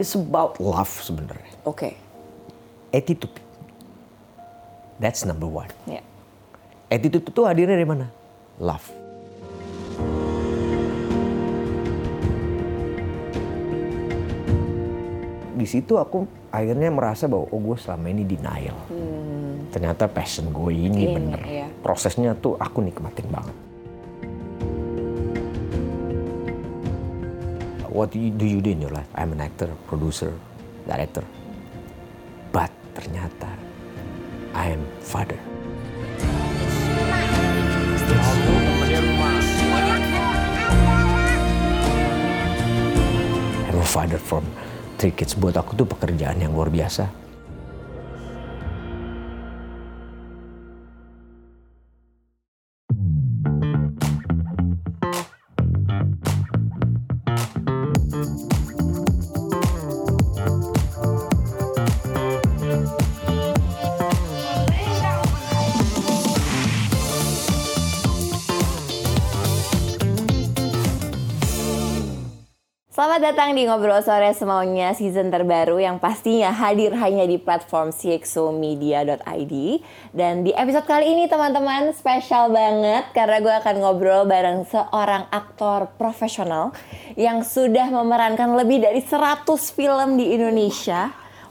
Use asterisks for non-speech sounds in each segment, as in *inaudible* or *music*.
It's about love sebenarnya. Oke. Attitude. That's number one. Ya. Attitude itu hadirnya dari mana? Love. Di situ aku akhirnya merasa bahwa oh gue selama ini denial. Ternyata passion gue ini Ini, bener. iya. Prosesnya tuh aku nikmatin banget. What do you, do in your life? I'm an actor, producer, director. But ternyata I am father. I'm a father from three kids. Buat aku tuh pekerjaan yang luar biasa. Datang di Ngobrol Sore Semaunya season terbaru yang pastinya hadir hanya di platform cxomedia.id Dan di episode kali ini teman-teman spesial banget karena gue akan ngobrol bareng seorang aktor profesional yang sudah memerankan lebih dari 100 film di Indonesia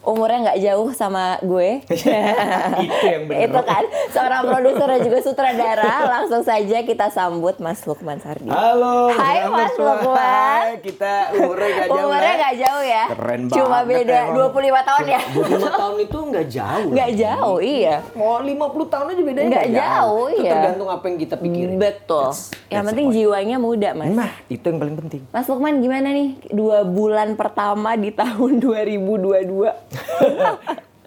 Umurnya nggak jauh sama gue *laughs* Itu yang bener. Itu kan seorang produser dan juga sutradara Langsung saja kita sambut Mas Lukman Sardi Halo. Hai, Mas. Lukman. Kita umurnya gak jauh. Umurnya ya. nggak jauh ya. Keren Cuma banget beda emang. 25 tahun ya. *laughs* 25 tahun itu nggak jauh. Nggak jauh, iya. Mau 50 tahun aja bedanya Nggak jauh, Itu iya. tergantung apa yang kita pikirin. Betul. That's- yang that's penting the point. jiwanya muda, Mas. Nah, itu yang paling penting. Mas Lukman gimana nih dua bulan pertama di tahun 2022? *laughs*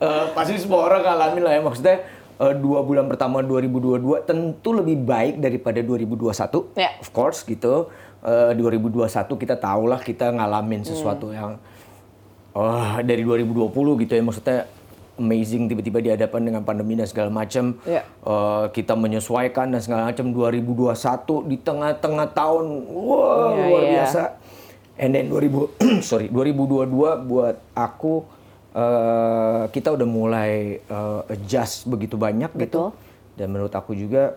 Eh, pasti semua orang ngalamin lah ya maksudnya eh, dua bulan pertama 2022 tentu lebih baik daripada 2021 Ya. of course gitu Eh, 2021 kita tahulah kita ngalamin sesuatu Hmm. yang oh dari 2020 gitu ya maksudnya amazing tiba-tiba dihadapan dengan pandemi dan segala macam Ya. Eh, kita menyesuaikan dan segala macam 2021 di tengah-tengah tahun wah Iya, luar iya. biasa and then 2000 *clears throat* sorry 2022 buat aku eh, kita udah mulai eh, adjust begitu banyak gitu Betul. dan menurut aku juga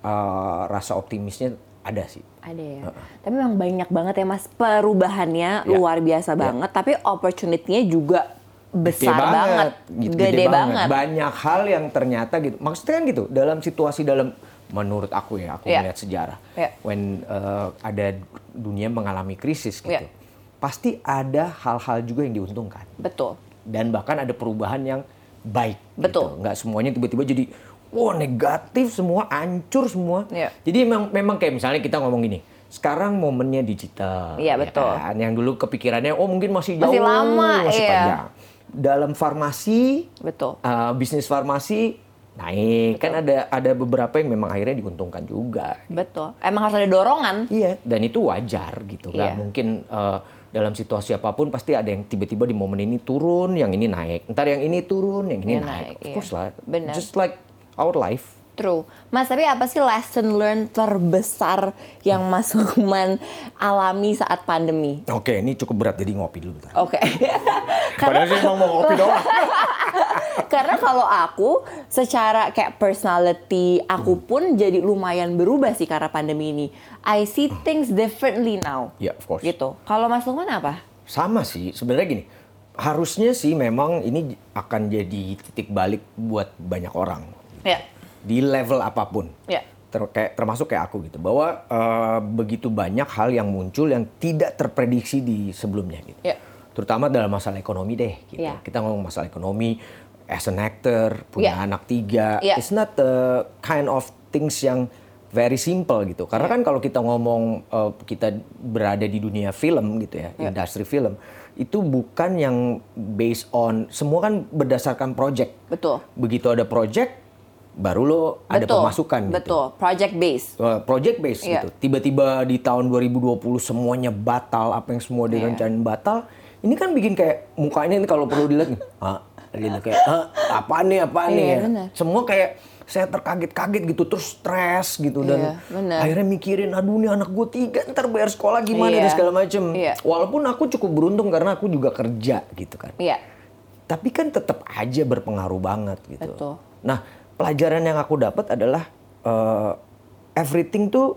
eh, rasa optimisnya ada sih Ada ya. Tapi memang banyak banget ya Mas perubahannya Ya. luar biasa Ya. banget, tapi opportunity-nya juga besar Gede banget. gitu, Gede, banget. banyak hal yang ternyata gitu maksudnya kan gitu dalam situasi dalam menurut aku ya aku Ya. melihat sejarah Ya. when eh, ada dunia mengalami krisis gitu Ya. pasti ada hal-hal juga yang diuntungkan Betul. Dan bahkan ada perubahan yang baik. Betul. Gitu. Nggak semuanya tiba-tiba jadi wah negatif semua, hancur semua. Iya. Jadi memang memang kayak misalnya kita ngomong gini, sekarang momennya digital. Iya, ya betul. kan? Yang dulu kepikirannya oh mungkin masih jauh, Masih lama, masih iya. panjang. Dalam farmasi, Betul. uh, bisnis farmasi naik kan ada ada beberapa yang memang akhirnya diuntungkan juga. Betul. Emang harus ada dorongan. Iya, dan itu wajar gitu. Nggak Iya. mungkin eh, dalam situasi apa pun pasti ada yang tiba-tiba di momen ini turun, yang ini naik. Ntar yang ini turun, yang ini Yang naik. naik, Of iya. course lah. Benar. Just like our life. True. Mas, tapi apa sih lesson learned terbesar yang Mas Lukman alami saat pandemi? Oke, ini cukup berat jadi ngopi dulu. Oke. *laughs* Padahal sih emang mau ngopi doang. *laughs* Karena kalau aku secara kayak personality aku Hmm. pun jadi lumayan berubah sih karena pandemi ini. I see things differently now. Ya, of course. Gitu. Kalau Mas Lukman apa? Sama sih, sebenarnya gini. Harusnya sih memang ini akan jadi titik balik buat banyak orang. Ya. Di level apa pun. Ya. Ter- kayak, termasuk kayak aku gitu. Bahwa eh, begitu banyak hal yang muncul yang tidak terprediksi di sebelumnya gitu. Ya. terutama dalam masalah ekonomi deh gitu. Iya. Kita ngomong masalah ekonomi as an actor, punya Iya. anak tiga, Iya. it's not the kind of things yang very simple gitu. Karena Iya. kan kalau kita ngomong uh, kita berada di dunia film gitu ya, Iya. industri film, itu bukan yang based on semua kan berdasarkan project. Betul. Begitu ada project baru lo ada Betul. pemasukan gitu. Betul. Project base. Uh, project base Iya. gitu. Tiba-tiba di tahun 2020 semuanya batal, apa yang semua Iya. direncanain batal. Ini kan bikin kayak mukanya ini kalau perlu dilihat nih, ah, gitu kayak ah, apa nih apa nih Iya, ya. Semua kayak saya terkaget-kaget gitu terus stres gitu dan Iya, benar. akhirnya mikirin aduh nih anak gue tiga ntar bayar sekolah gimana Iya. dan segala macem Iya. walaupun aku cukup beruntung karena aku juga kerja gitu kan Iya. tapi kan tetap aja berpengaruh banget gitu. Betul. Nah, pelajaran yang aku dapat adalah eh, everything tuh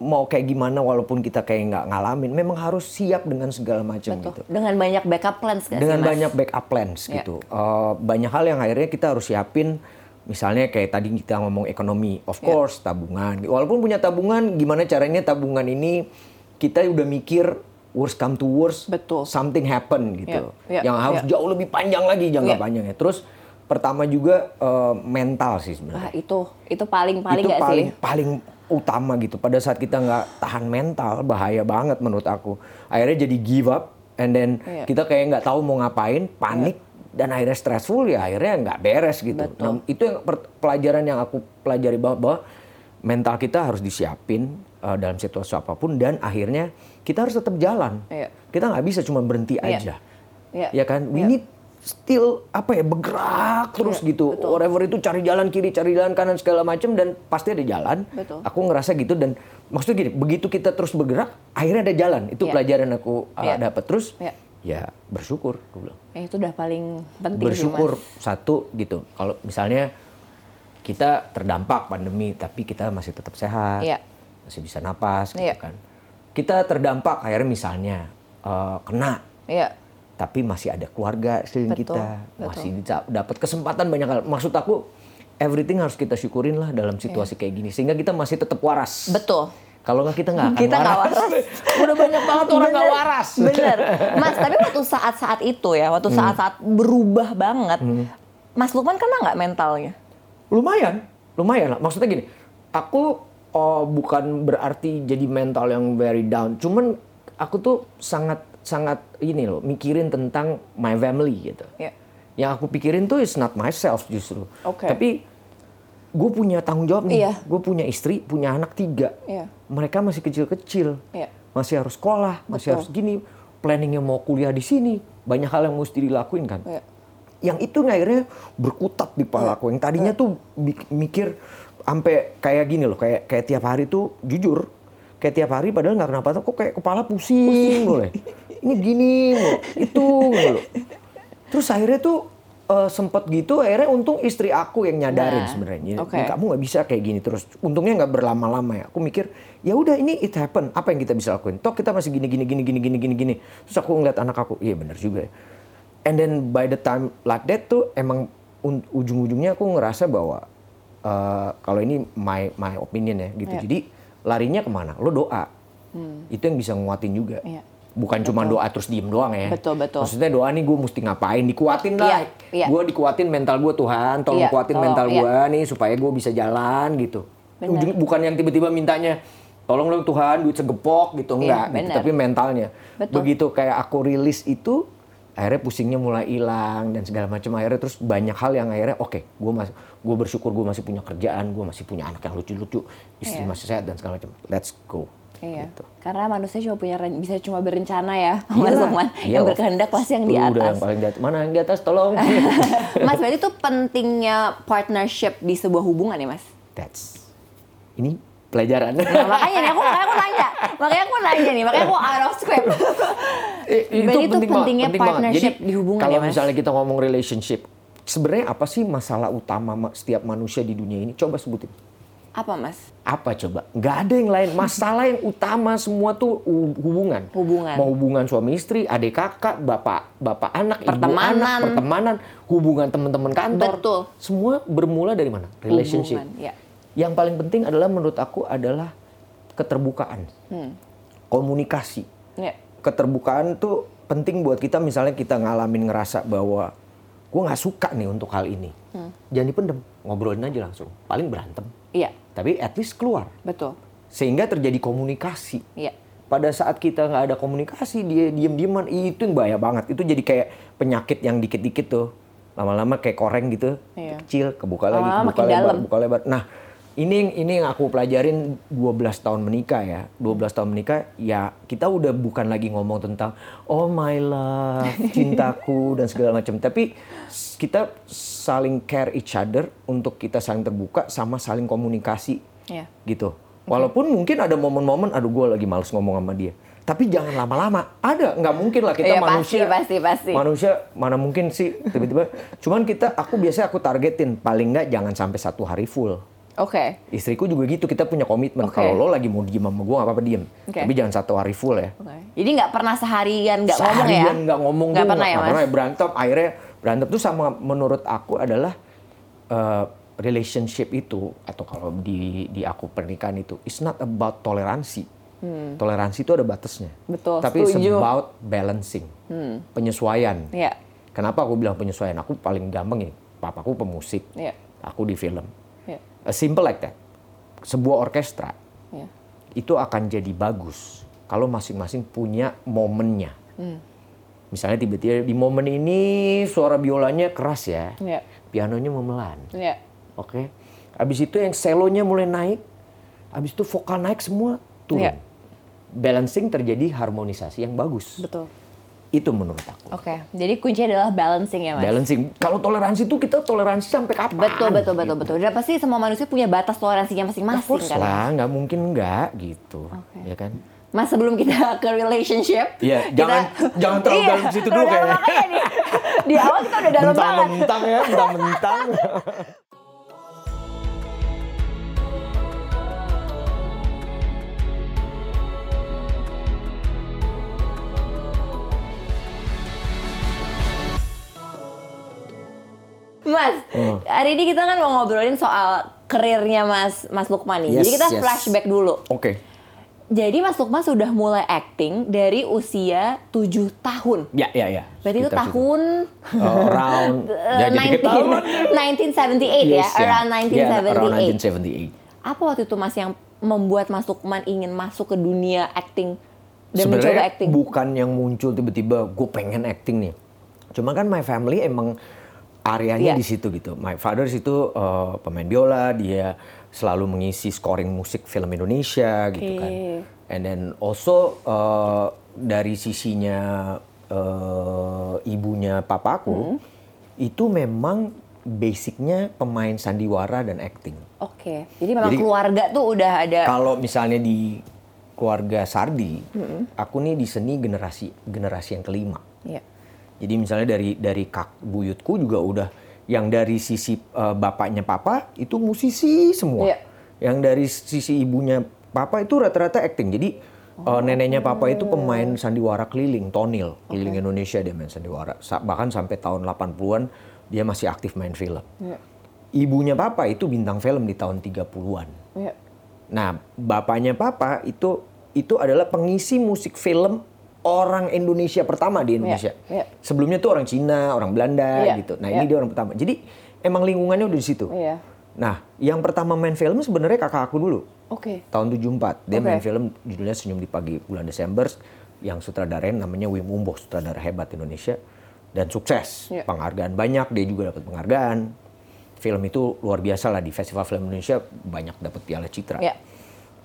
mau kayak gimana walaupun kita kayak nggak ngalamin, memang harus siap dengan segala macam gitu. Dengan banyak backup plans gak Dengan sih, Mas? banyak backup plans Iya. gitu. Eh, banyak hal yang akhirnya kita harus siapin. Misalnya kayak tadi kita ngomong ekonomi, of Iya. course tabungan. Walaupun punya tabungan, gimana caranya tabungan ini kita udah mikir worst come to worst, Betul. something happen gitu. Iya, iya, yang harus iya. jauh lebih panjang lagi jangka Iya. panjangnya. Terus pertama juga eh, mental sih Wah, sebenarnya. itu itu paling paling itu gak paling sih? paling utama gitu. Pada saat kita nggak tahan mental bahaya banget menurut aku. Akhirnya jadi give up and then Iya. kita kayak nggak tahu mau ngapain, panik dan akhirnya stressful ya akhirnya nggak beres gitu. Betul. Nah, itu yang pelajaran yang aku pelajari banget bahwa mental kita harus disiapin eh, dalam situasi apa pun dan akhirnya kita harus tetap jalan. Iya. Kita nggak bisa cuma berhenti Iya. aja. Iya. Ya kan? We Iya. need still apa ya bergerak terus Iya, gitu. betul. Whatever itu cari jalan kiri, cari jalan kanan segala macam dan pasti ada jalan. Betul. Aku ngerasa gitu dan maksudnya gini, begitu kita terus bergerak, akhirnya ada jalan. Itu Iya. pelajaran aku uh, Iya. dapat terus. Iya. Ya bersyukur, aku bilang. Eh, itu udah paling penting sih, Bersyukur Mas. satu gitu. Kalau misalnya kita terdampak pandemi tapi kita masih tetap sehat, Iya. masih bisa napas gitu Iya. kan. Kita terdampak akhirnya misalnya uh, kena Iya. Tapi masih ada keluarga sekeliling Betul, kita, betul. masih dapat kesempatan banyak hal. Maksud aku everything harus kita syukurin lah dalam situasi kayak gini sehingga kita masih tetap waras. Iya. Betul. Kalau nggak kita nggak *laughs* akan Kita waras. waras. *laughs* Udah banyak banget orang nggak waras. Bener. *laughs* Mas, tapi waktu saat-saat itu ya, waktu saat-saat berubah banget, Mas Lukman kena nggak mentalnya? Lumayan, lumayan lah. Maksudnya gini, aku oh, bukan berarti jadi mental yang very down. Cuman aku tuh sangat sangat ini loh mikirin tentang my family gitu. Iya. Yang aku pikirin tuh is not myself justru. Oke. Tapi gue punya tanggung jawab nih. Iya. Gue punya istri, punya anak tiga. Iya. Mereka masih kecil-kecil. Iya. Masih harus sekolah, masih Betul. harus gini. Planningnya mau kuliah di sini. Banyak hal yang mesti dilakuin kan. Iya. Yang itu akhirnya berkutat di kepala aku. Yang tadinya tuh bi- mikir sampai kayak gini loh. Kayak kayak tiap hari tuh jujur. Kayak tiap hari padahal nggak kenapa kok kayak kepala pusing mulai. *laughs* Ini gini, mulu, itu mulu. Terus akhirnya tuh eh, sempet gitu akhirnya untung istri aku yang nyadarin Nah, sebenarnya. Oke. kamu nggak bisa kayak gini terus. Untungnya nggak berlama-lama ya. Aku mikir ya udah ini it happen. Apa yang kita bisa lakuin? Toh kita masih gini gini gini gini gini gini gini. Terus aku ngeliat anak aku iya benar juga ya. And then by the time like that tuh emang un- ujung-ujungnya aku ngerasa bahwa eh, kalau ini my my opinion ya gitu. Iya. jadi larinya ke mana? Lo doa. Itu yang bisa nguatin juga. Iya. Bukan cuma doa terus diem doang ya Betul, betul. maksudnya doa nih gue mesti ngapain dikuatin lah Iya, iya. gue dikuatin mental gue Tuhan tolong Iya, kuatin tolong, mental iya. gue nih supaya gue bisa jalan gitu. Ujung- bukan yang tiba-tiba mintanya tolong dong Tuhan duit segepok gitu Iya, enggak gitu. tapi mentalnya Betul. begitu kayak aku rilis itu akhirnya pusingnya mulai hilang dan segala macam akhirnya terus banyak hal yang akhirnya oke gue masih gue bersyukur gue masih punya kerjaan gue masih punya anak yang lucu-lucu istri Iya. masih sehat dan segala macam let's go Iya. Gitu. Karena manusia cuma punya bisa cuma berencana ya, Mas Iyalah. Lukman. Iya, yang Om. berkehendak pasti yang di Lu udah atas. yang paling di atas mana yang di atas tolong *laughs* Mas, berarti itu pentingnya partnership di sebuah hubungan ya, Mas? that's ini pelajaran Nah, makanya nih aku makanya aku nanya. Makanya aku nanya nih, makanya aku out of script. *laughs* Eh, Berarti itu banget, pentingnya penting banget. partnership Jadi, di hubungan kalau ya, Mas? misalnya kita ngomong relationship, sebenarnya apa sih masalah utama ma- setiap manusia di dunia ini? Coba sebutin. Apa, Mas? Apa coba? Nggak ada yang lain. Masalah yang utama semua tuh hu- hubungan. Hubungan. Mau hubungan suami istri, adik kakak, bapak bapak anak, ibu Pertemanan. anak, pertemanan, hubungan teman-teman kantor. Betul. Semua bermula dari mana? Relationship. Hubungan, ya. Yang paling penting adalah menurut aku adalah keterbukaan, Hmm. komunikasi Ya. keterbukaan tuh penting buat kita misalnya kita ngalamin ngerasa bahwa gue nggak suka nih untuk hal ini jangan dipendem ngobrolin aja langsung paling berantem Iya, tapi at least keluar betul. sehingga terjadi komunikasi Iya. pada saat kita nggak ada komunikasi dia diem dieman itu yang bahaya banget itu jadi kayak penyakit yang dikit dikit tuh lama-lama kayak koreng gitu Iya. kecil kebuka lagi Lama-lama kebuka lebar dalam. buka lebar nah ini yang ini yang aku pelajarin 12 tahun menikah ya. 12 tahun menikah ya kita udah bukan lagi ngomong tentang oh my love, cintaku dan segala macam. Tapi kita saling care each other untuk kita saling terbuka sama saling komunikasi. Iya. Gitu. Walaupun mungkin ada momen-momen aduh gue lagi males ngomong sama dia. Tapi jangan lama-lama. Ada, nggak mungkin lah kita pasti, manusia. pasti, pasti. Manusia mana mungkin sih tiba-tiba. Cuman kita, aku biasanya aku targetin paling nggak jangan sampai satu hari full. Oke. Istriku juga gitu, kita punya komitmen. Oke. Kalau lo lagi mau diem sama gue, nggak apa-apa diem. Oke. Tapi jangan satu hari full ya. Oke. Jadi nggak pernah seharian nggak ngomong ya? Seharian nggak ngomong tuh, pernah ya mas? pernah berantem. Akhirnya berantem tuh sama menurut aku adalah eh, relationship itu atau kalau di di aku pernikahan itu, it's not about toleransi. Toleransi itu ada batasnya. Hmm. Betul, Tapi it's setuju. Hmm. about balancing, penyesuaian. Iya. Kenapa aku bilang penyesuaian? Aku paling gampang ini. Papaku pemusik, Iya. aku di film. Iya. A simple like that. Sebuah orkestra Iya. itu akan jadi bagus kalau masing-masing punya momennya. Hmm. Misalnya tiba-tiba di momen ini suara biolanya keras ya, Iya. pianonya memelan, Iya. oke. Habis itu yang selonya mulai naik, habis itu vokal naik semua turun. Iya. Balancing terjadi harmonisasi yang bagus. Betul. Itu menurut aku. Oke. Jadi kuncinya adalah balancing ya mas? Balancing. Kalau toleransi itu kita toleransi sampai kapan? Betul, betul, betul, betul. Dan pasti semua manusia punya batas toleransinya masing-masing kan? lah, nggak mungkin nggak gitu, Oke. ya kan? Mas sebelum kita ke relationship, Iya, kita- jangan jangan terlalu Iya, dalam situ dulu kayaknya. makanya di, awal kita udah dalam banget. Mentang-mentang ya, mentang-mentang. Mas, Oh. hari ini kita kan mau ngobrolin soal karirnya Mas Mas Lukman nih. Yes, Jadi kita yes. flashback dulu. Oke. Jadi Mas Lukman sudah mulai acting dari usia 7 tahun. Ya, ya, ya. Berarti itu Sekitar tahun Oh, around *laughs* ya jadi 19 ketahuan. *laughs* 1978 ya, Yes, around Ya, 1978. around 1978. Apa waktu itu Mas yang membuat Mas Lukman ingin masuk ke dunia acting dan mencoba Sebenarnya acting? bukan yang muncul tiba-tiba gue pengen acting nih. Cuma kan my family emang areanya Iya. di situ gitu. My father situ eh, pemain biola, dia selalu mengisi scoring musik film Indonesia gitu kan. And then also eh, dari sisinya eh, ibunya papaku Hmm. itu memang basicnya pemain sandiwara dan acting. Oke, jadi memang Jadi- keluarga tuh udah ada. Kalau misalnya di keluarga Sardi, aku nih di seni generasi generasi yang kelima. Iya. Jadi misalnya dari dari kak buyutku juga udah yang dari sisi eh, bapaknya papa itu musisi semua. Iya. Yang dari sisi ibunya papa itu rata-rata acting. Jadi eh, neneknya papa itu pemain sandiwara keliling, tonil, keliling Indonesia dia main sandiwara. Sa- bahkan sampai tahun 80-an dia masih aktif main film. Iya. Ibunya papa itu bintang film di tahun 30-an. Iya. Nah, bapaknya papa itu itu adalah pengisi musik film orang Indonesia pertama di Indonesia. iya. Sebelumnya tuh orang Cina, orang Belanda Iya, gitu. Nah, iya. ini dia orang pertama. Jadi emang lingkungannya udah di situ. Iya. Nah, yang pertama main film sebenarnya kakak aku dulu. Oke. Tahun 74. Dia Oke. main film judulnya Senyum di Pagi Bulan Desember yang sutradarain namanya Wim Umbo, sutradara hebat Indonesia dan sukses. Iya. Penghargaan banyak, dia juga dapat penghargaan. Film itu luar biasa lah di Festival Film Indonesia banyak dapat piala citra. Iya.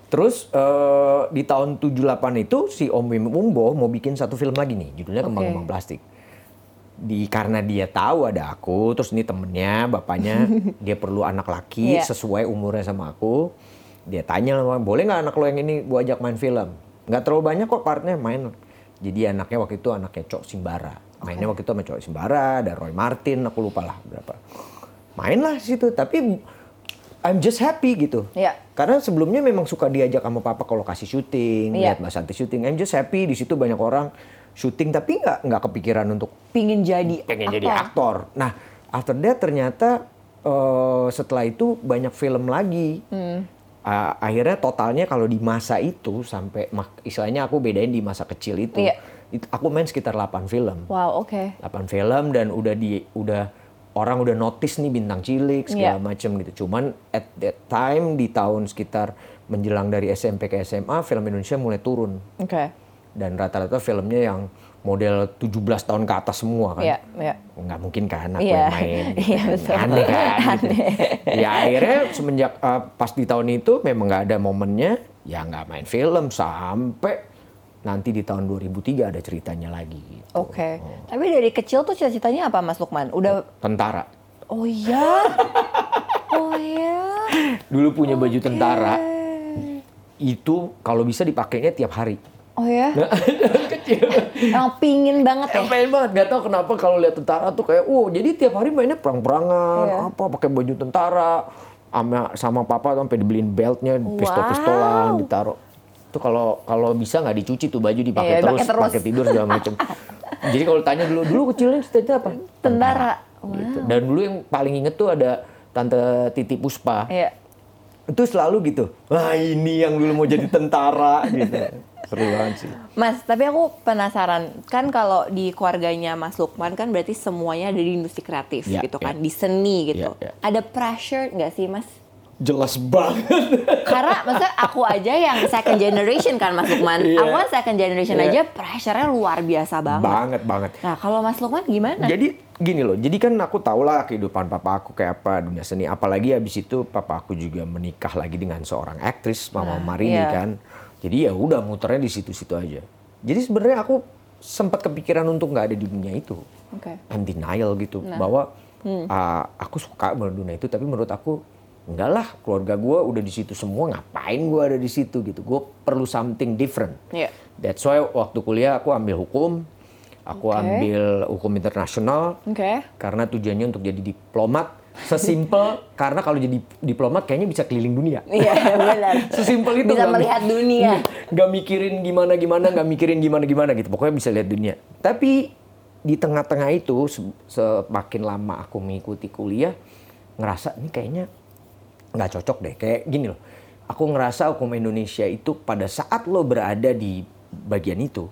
Terus eh, di tahun 78 itu si Om Wim Umbo mau bikin satu film lagi nih, judulnya. Kembang-kembang Plastik. Di karena dia tahu ada aku, terus ini temennya, bapaknya, *laughs* dia perlu anak laki Iya. sesuai umurnya sama aku. Dia tanya sama, boleh nggak anak lo yang ini gua ajak main film? Nggak terlalu banyak kok partnya main. Jadi anaknya waktu itu anaknya Cok Simbara. Mainnya waktu itu sama Cok Simbara, ada Roy Martin, aku lupa lah berapa. Main lah situ, tapi I'm just happy gitu. Iya. Karena sebelumnya memang suka diajak sama papa ke lokasi syuting, Iya. lihat Mbak Santi syuting. I'm just happy di situ banyak orang syuting tapi nggak nggak kepikiran untuk Pingin jadi pengen aktor. jadi aktor. Nah, after that ternyata eh, setelah itu banyak film lagi. Hmm. Ah, akhirnya totalnya kalau di masa itu sampai mak- istilahnya aku bedain di masa kecil itu, itu aku main sekitar 8 film. Wow, oke. 8 film dan udah di udah orang udah notice nih bintang cilik segala Iya. macam gitu. Cuman at that time di tahun sekitar menjelang dari SMP ke SMA film Indonesia mulai turun Oke. dan rata-rata filmnya yang model 17 tahun ke atas semua kan. Iya, iya. Nggak mungkin kan aku Iya. yang main. *laughs* gitu Iya, kan. betul. Aneh kan. gitu. *laughs* Aneh. Ya akhirnya semenjak uh, pas di tahun itu memang nggak ada momennya, ya nggak main film sampai nanti di tahun 2003 ada ceritanya lagi. Gitu. Oke. Tapi dari kecil tuh cita-citanya apa Mas Lukman? Udah Tentara. Oh iya. oh iya. Dulu punya baju tentara, itu kalau bisa dipakainya tiap hari. Oh ya. Nah, *laughs* kecil. Emang pingin banget ya. Pengen banget, gak tau kenapa kalau lihat tentara tuh kayak, wow, jadi tiap hari mainnya perang-perangan, Iya. apa, pakai baju tentara, sama sama papa sampai dibeliin beltnya, pistol-pistolan, ditaruh. Itu kalau kalau bisa nggak dicuci tuh baju dipakai Iya, terus, terus. pakai tidur segala macam. *laughs* jadi kalau tanya dulu, dulu kecilnya cita-cita apa? Tentara. Gitu. Dan dulu yang paling inget tuh ada tante Titi Puspa. Iya. Itu selalu gitu. Wah ini yang dulu mau jadi tentara *laughs* gitu. Seru banget sih. Mas, tapi aku penasaran. Kan kalau di keluarganya Mas Lukman kan berarti semuanya ada di industri kreatif Iya, gitu kan, iya. di seni gitu. Iya, iya. Ada pressure nggak sih Mas? Jelas banget. Karena *laughs* maksudnya aku aja yang second generation kan Mas Lukman. Iya. Aku kan second generation Iya. aja pressure-nya luar biasa banget. banget banget. Nah, kalau Mas Lukman gimana? Jadi gini loh, jadi kan aku tau lah kehidupan papa aku kayak apa dunia seni. Apalagi habis itu papa aku juga menikah lagi dengan seorang aktris, Mama Marini iya. kan. Jadi ya udah muternya di situ-situ aja. Jadi sebenarnya aku sempat kepikiran untuk nggak ada di dunia itu. Oke. I'm denial gitu Nah. bahwa ah, aku suka dengan dunia itu, tapi menurut aku enggak lah keluarga gue udah di situ semua ngapain gue ada di situ gitu. Gue perlu something different. Iya. That's why waktu kuliah aku ambil hukum, aku Oke. ambil hukum internasional Oke. karena tujuannya untuk jadi diplomat. Sesimpel *laughs* karena kalau jadi diplomat kayaknya bisa keliling dunia. Iya, benar. *laughs* Sesimpel itu. Bisa mi- melihat dunia. *laughs* Nggak mikirin gimana gimana, nggak mikirin gimana gimana gitu. Pokoknya bisa lihat dunia. Tapi di tengah-tengah itu se- semakin lama aku mengikuti kuliah, ngerasa ini kayaknya nggak cocok deh. Kayak gini loh. Aku ngerasa hukum Indonesia itu pada saat lo berada di bagian itu,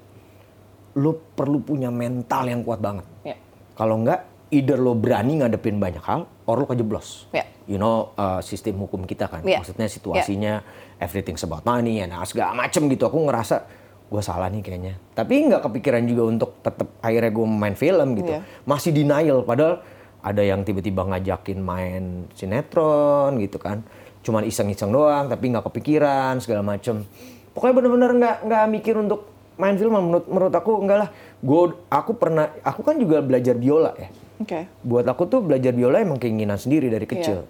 lo perlu punya mental yang kuat banget. Iya. Kalau nggak, either lo berani ngadepin banyak hal, or lo kejeblos. Iya. You know, uh, sistem hukum kita kan. Iya. Maksudnya situasinya, everything about money, ya, nah, segala macem gitu. Aku ngerasa, gue salah nih kayaknya. Tapi nggak kepikiran juga untuk tetap akhirnya gue main film gitu. Iya. Masih denial, padahal ada yang tiba-tiba ngajakin main sinetron gitu kan. Cuman iseng-iseng doang, tapi nggak kepikiran, segala macem. Pokoknya bener-bener nggak nggak mikir untuk main film. Menurut menurut aku enggak lah. Gue aku pernah, aku kan juga belajar biola ya Oke. buat aku tuh belajar biola emang keinginan sendiri dari kecil.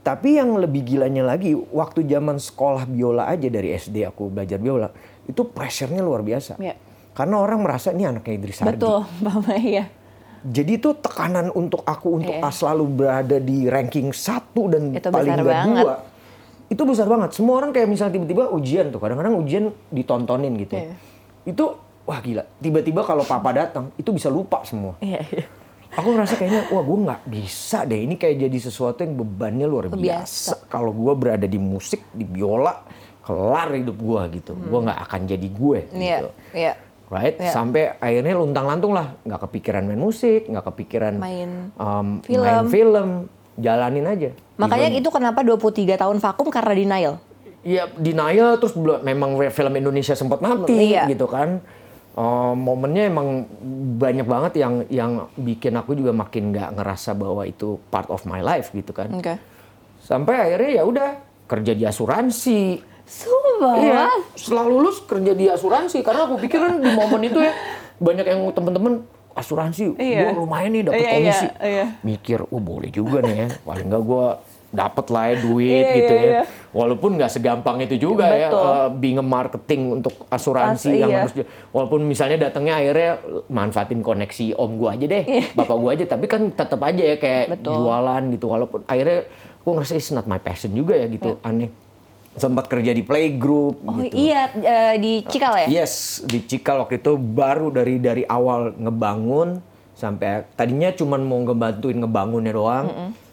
Tapi yang lebih gilanya lagi, waktu zaman sekolah biola aja dari SD aku belajar biola, itu pressure-nya luar biasa. Iya. Karena orang merasa ini anaknya Idris Sardi. Betul, *laughs* Mama iya. Jadi itu tekanan untuk aku untuk Iya. selalu berada di ranking satu dan Itu paling besar nggak banget. dua. Itu besar banget. Semua orang kayak misalnya tiba-tiba ujian tuh, kadang-kadang ujian ditontonin gitu. Iya. Itu wah gila. Tiba-tiba kalau papa datang, itu bisa lupa semua Iya, iya. aku ngerasa kayaknya wah gue nggak bisa deh ini kayak jadi sesuatu yang bebannya luar biasa, Biasa. kalau gue berada di musik di biola kelar hidup gue gitu gue nggak akan jadi gue Hmm. Iya, gitu iya. Right Iya. sampai akhirnya luntang lantung lah nggak kepikiran main musik nggak kepikiran Main um, film. main film jalanin aja Makanya Even- itu kenapa 23 tahun vakum karena denial. ya denial terus memang film Indonesia sempat mati Iya. gitu kan Eh, momennya emang banyak banget yang yang bikin aku juga makin nggak ngerasa bahwa itu part of my life gitu kan Oke. sampai akhirnya ya udah kerja di asuransi Sumpah. iya setelah lulus kerja di asuransi karena aku pikir kan di momen itu ya banyak yang temen-temen asuransi Iya. gue lumayan nih dapat Iya, iya, komisi iya. mikir oh boleh juga nih ya paling nggak gue dapat lah ya duit Iya, gitu iya, ya iya. walaupun nggak segampang itu juga ya Betul. uh, being a marketing untuk asuransi yang iya. harus walaupun misalnya datangnya akhirnya manfaatin koneksi om gua aja deh bapak gua aja tapi kan tetap aja ya kayak Iya. Betul. jualan gitu walaupun akhirnya gua ngerasa it's not my passion juga ya gitu aneh sempat kerja di playgroup Oh gitu iya eh, di Cikal ya? Yes, di Cikal waktu itu baru dari dari awal ngebangun sampai tadinya cuman mau ngebantuin ngebangunnya doang.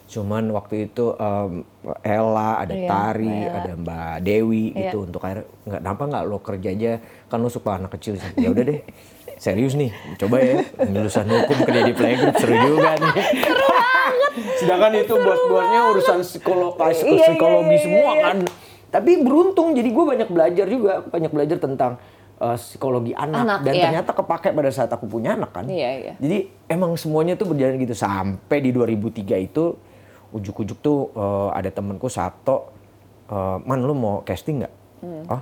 Cuman waktu itu em, Ella, ada Iya, Tari, Mbak Ella. ada Mbak Dewi Iya. gitu untuk akhirnya nggak kenapa nggak lo kerja aja kan lo suka anak kecil ya udah deh *laughs* serius nih coba ya lulusan hukum kerja di playgroup seru juga nih sedangkan itu bos-bosnya urusan psikologi Iya, iya, psikologi iya, semua iya. kan tapi beruntung jadi gue banyak belajar juga banyak belajar tentang uh, psikologi anak, Anak, dan iya. ternyata kepake pada saat aku punya anak kan. Iya, iya. Jadi emang semuanya tuh berjalan gitu sampai di 2003 itu ujuk-ujuk tuh uh, ada temenku Sabto, uh, man lu mau casting nggak? Hmm. Oh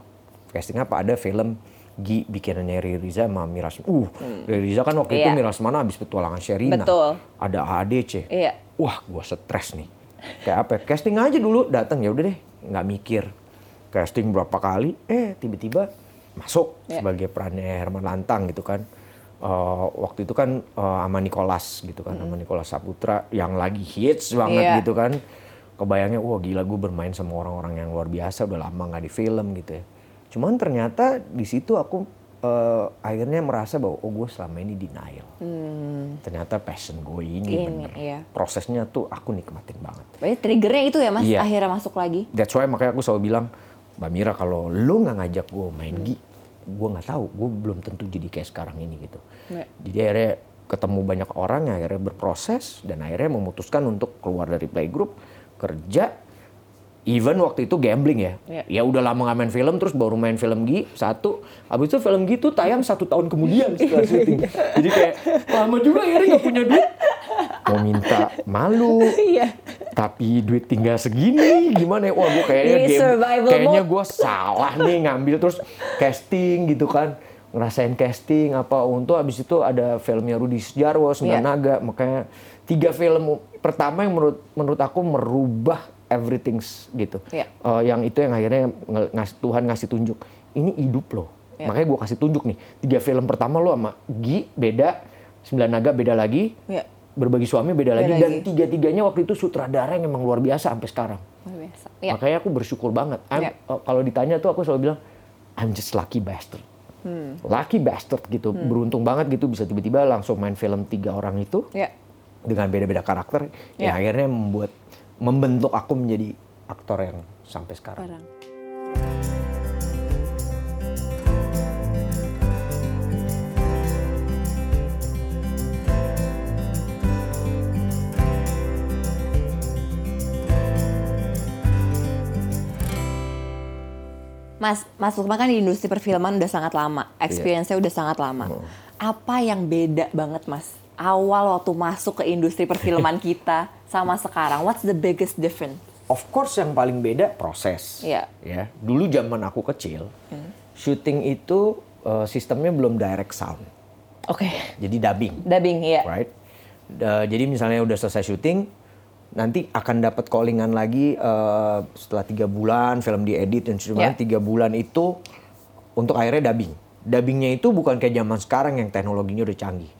casting apa? Ada film Gi bikinannya Riri Riza sama Miras. Uh, Riri Riza kan waktu itu Iya. Miras mana habis petualangan Sherina. Betul. Ada AADC. Iya. Wah, gua stres nih. Kayak apa? ya? Casting aja dulu, datang ya udah deh, nggak mikir. Casting berapa kali, eh tiba-tiba masuk Iya. sebagai perannya Herman Lantang gitu kan. Eh, waktu itu kan eh, sama Nicholas gitu kan, sama Nicholas Saputra yang lagi hits banget Iya. gitu kan. Kebayangnya, wah gila gue bermain sama orang-orang yang luar biasa, udah lama nggak di film gitu ya. Cuman ternyata di situ aku eh, akhirnya merasa bahwa oh gue selama ini denial. Ternyata passion gue ini, Hmm. Ini, bener. iya. Prosesnya tuh aku nikmatin banget. Berarti triggernya itu ya mas, Iya. akhirnya masuk lagi. That's why makanya aku selalu bilang, Mbak Mira kalau lu nggak ngajak gue main gi, gue nggak tahu, gue belum tentu jadi kayak sekarang ini gitu. Iya. Jadi akhirnya ketemu banyak orang yang akhirnya berproses dan akhirnya memutuskan untuk keluar dari playgroup, kerja, even waktu itu gambling ya. Iya. Ya udah lama nggak main film, terus baru main film Gi satu. Habis itu film Gi tuh tayang satu tahun kemudian setelah syuting. Jadi kayak lama juga akhirnya nggak punya duit. Mau minta malu, Iya. tapi duit tinggal segini gimana ya wah gue kayaknya Ini game kayaknya gue salah nih ngambil terus casting gitu kan ngerasain casting apa untuk habis itu ada filmnya Rudi Sjarwo Sembilan Iya. Naga makanya tiga film pertama yang menurut menurut aku merubah everything gitu Iya. Eh, yang itu yang akhirnya ngasih Tuhan ngasih tunjuk ini hidup loh Iya. makanya gue kasih tunjuk nih tiga film pertama lo sama Gi beda Sembilan Naga beda lagi Iya. berbagi suami beda, lagi, Beda dan lagi. tiga-tiganya waktu itu sutradara yang memang luar biasa sampai sekarang. Luar biasa. Iya. Makanya aku bersyukur banget. I'm- Iya. uh, kalau ditanya tuh aku selalu bilang I'm just lucky bastard. Hmm. Lucky bastard gitu. Beruntung banget gitu bisa tiba-tiba langsung main film tiga orang itu Iya. dengan beda-beda karakter Iya. yang akhirnya membuat membentuk aku menjadi aktor yang sampai sekarang. Barang. Mas, Mas Lukman kan di industri perfilman udah sangat lama, experience-nya udah sangat lama. Oh. Apa yang beda banget, Mas? Awal waktu masuk ke industri perfilman *laughs* kita sama sekarang, what's the biggest difference? Of course yang paling beda proses. Iya. Ya, dulu zaman aku kecil, syuting itu uh, sistemnya belum direct sound. Oke, Jadi dubbing. dubbing ya. right? Da- jadi misalnya udah selesai syuting, nanti akan dapat callingan lagi eh, setelah tiga bulan film diedit dan sebagainya. Ya. Tiga bulan itu untuk akhirnya dubbing. Dubbingnya itu bukan kayak zaman sekarang yang teknologinya udah canggih.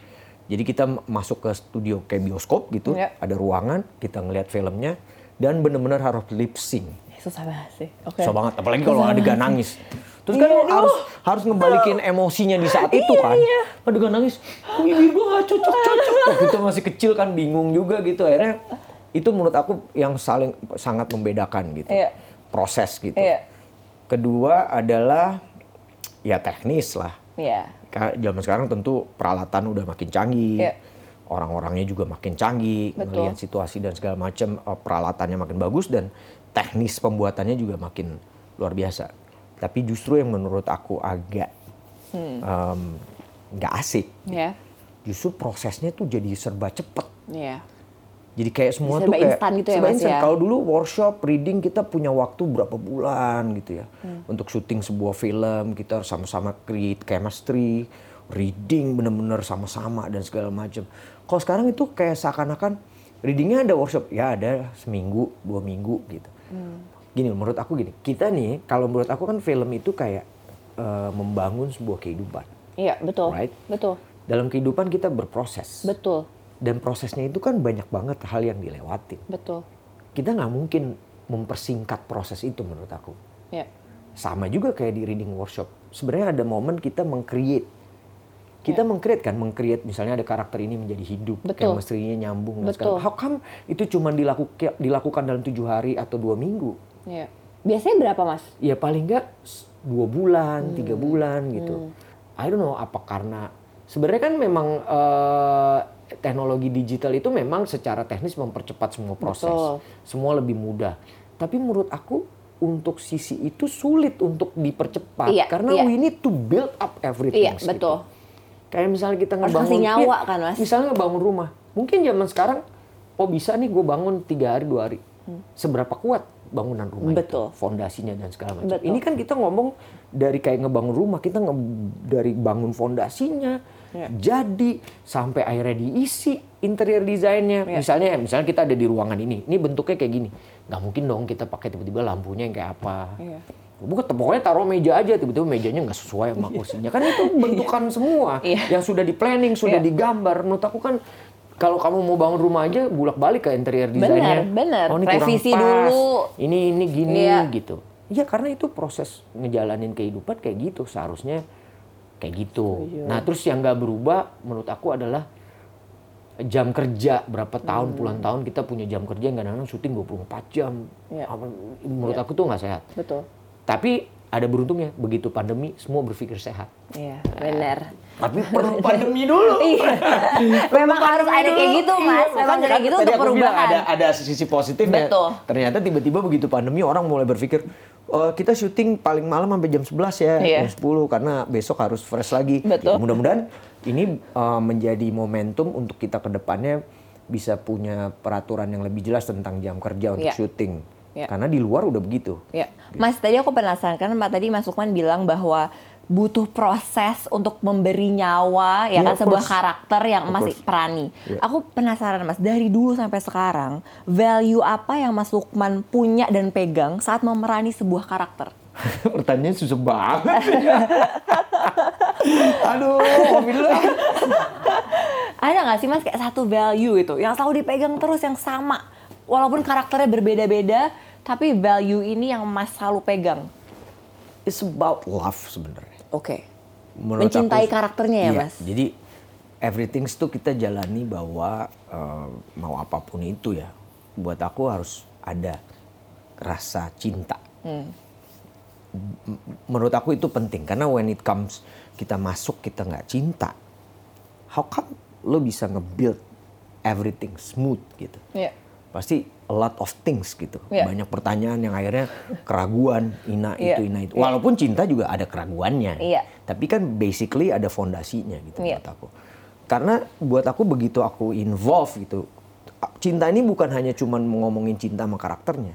Jadi kita masuk ke studio kayak bioskop gitu, Ya. ada ruangan, kita ngelihat filmnya dan bener-bener harus lip sync. Susah banget sih. Oke. Susah banget, apalagi kalau adegan nangis. Terus kan Iya, harus aduh. harus ngebalikin emosinya di saat itu kan. Adegan nangis, kok bibir gue gak cocok-cocok. Itu masih kecil kan bingung juga gitu. Akhirnya itu menurut aku yang saling sangat membedakan gitu. Iya. Proses gitu. Iya. Kedua adalah ya teknis lah. Iya. Zaman sekarang tentu peralatan udah makin canggih. Iya. Orang-orangnya juga makin canggih, Betul. melihat situasi dan segala macam eh, peralatannya makin bagus dan teknis pembuatannya juga makin luar biasa. Tapi justru yang menurut aku agak Hmm. nggak asik, Iya. justru prosesnya tuh jadi serba cepet. Iya. Jadi kayak semua Serba tuh kayak instan gitu ya, serba instan. ya? Kalau dulu workshop reading kita punya waktu berapa bulan gitu ya Hmm. untuk syuting sebuah film kita harus sama-sama create chemistry, reading bener-bener sama-sama dan segala macam. Kalau sekarang itu kayak seakan-akan readingnya ada workshop ya ada seminggu dua minggu gitu. Hmm. Gini menurut aku gini kita nih kalau menurut aku kan film itu kayak eh, membangun sebuah kehidupan. Iya, betul. Right. Betul. Dalam kehidupan kita berproses Betul. Dan prosesnya itu kan banyak banget hal yang dilewatin Betul. kita nggak mungkin mempersingkat proses itu menurut aku. Iya. Sama juga kayak di reading workshop. Sebenarnya ada momen kita meng-create. Kita meng-create kan, meng-create misalnya ada karakter ini menjadi hidup, Ya. Betul. chemistry-nya nyambung dan Betul. segala. How come itu cuma dilakukan dilakukan dalam tujuh hari atau dua minggu? Iya. Biasanya berapa, Mas? Ya paling nggak dua bulan, Hmm. tiga bulan gitu. I don't know apa karena sebenarnya kan memang eh, teknologi digital itu memang secara teknis mempercepat semua proses, Betul. semua lebih mudah. Tapi menurut aku untuk sisi itu sulit untuk dipercepat Iya, karena iya. we need to build up everything. Iya, betul. Kayak misalnya kita ngebangun nyawa kan, Mas? Misalnya ngebangun rumah, mungkin zaman sekarang oh bisa nih gue bangun tiga hari dua hari. Seberapa kuat bangunan rumah Hmm. Betul. itu, fondasinya dan segala macam. Betul. Ini kan kita ngomong dari kayak ngebangun rumah, kita nge dari bangun fondasinya, Iya. jadi sampai akhirnya diisi interior desainnya. Iya. Misalnya, misalnya kita ada di ruangan ini, ini bentuknya kayak gini, nggak mungkin dong kita pakai tiba-tiba lampunya yang kayak apa. Iya. Bukan, pokoknya taruh meja aja, tiba-tiba mejanya nggak sesuai sama kursinya. Kan itu *laughs* bentukan semua Iya. yang sudah di planning, sudah Iya. digambar. Menurut aku kan kalau kamu mau bangun rumah aja bolak-balik ke interior desainnya. bener. Oh, ini kurang Revisi pas. dulu. Ini ini gini Iya. gitu. Iya karena itu proses ngejalanin kehidupan kayak gitu seharusnya kayak gitu. Nah terus yang nggak berubah menurut aku adalah jam kerja berapa tahun Hmm. puluhan tahun kita punya jam kerja yang kadang-kadang syuting 24 jam. Iya. Apa- Menurut aku tuh nggak sehat. Betul. Tapi ada beruntungnya begitu pandemi semua berpikir sehat. Iya, benar. Tapi perlu *laughs* pandemi dulu. Iya. *laughs* Memang harus ada kayak gitu, Mas. Iya, Memang makanya kayak kan gitu untuk perubahan. ada ada sisi positifnya. Betul. Ternyata tiba-tiba begitu pandemi orang mulai berpikir "Eh, kita syuting paling malam sampai jam 11 ya, Iya. jam 10 karena besok harus fresh lagi. Betul. Ya, mudah-mudahan ini eh, menjadi momentum untuk kita ke depannya bisa punya peraturan yang lebih jelas tentang jam kerja untuk Iya. syuting. Iya. Karena di luar udah begitu. Ya, Mas tadi aku penasaran Mbak tadi Mas Lukman bilang bahwa butuh proses untuk memberi nyawa ya Yeah, kan sebuah course. karakter yang masih perani. Yeah. Aku penasaran Mas dari dulu sampai sekarang value apa yang Mas Lukman punya dan pegang saat memerani sebuah karakter? *laughs* Pertanyaannya susah banget. *laughs* Aduh, mobil lu. Ada nggak sih Mas kayak satu value itu yang selalu dipegang terus yang sama walaupun karakternya berbeda-beda tapi value ini yang Mas selalu pegang? It's about love sebenarnya. Oke. Menurut Mencintai aku- karakternya ya iya, Mas? Jadi everything itu kita jalani bahwa eh, mau apa pun itu ya, buat aku harus ada rasa cinta. Hmm. Menurut aku itu penting karena when it comes kita masuk kita nggak cinta, how come lo bisa nge-build everything smooth gitu? Iya. pasti a lot of things gitu. Iya. Banyak pertanyaan yang akhirnya keraguan, ina Iya. itu, ina itu. Walaupun cinta juga ada keraguannya. Iya. Tapi kan basically ada fondasinya gitu Iya. buat aku. Karena buat aku begitu aku involve gitu, cinta ini bukan hanya cuman ngomongin cinta sama karakternya.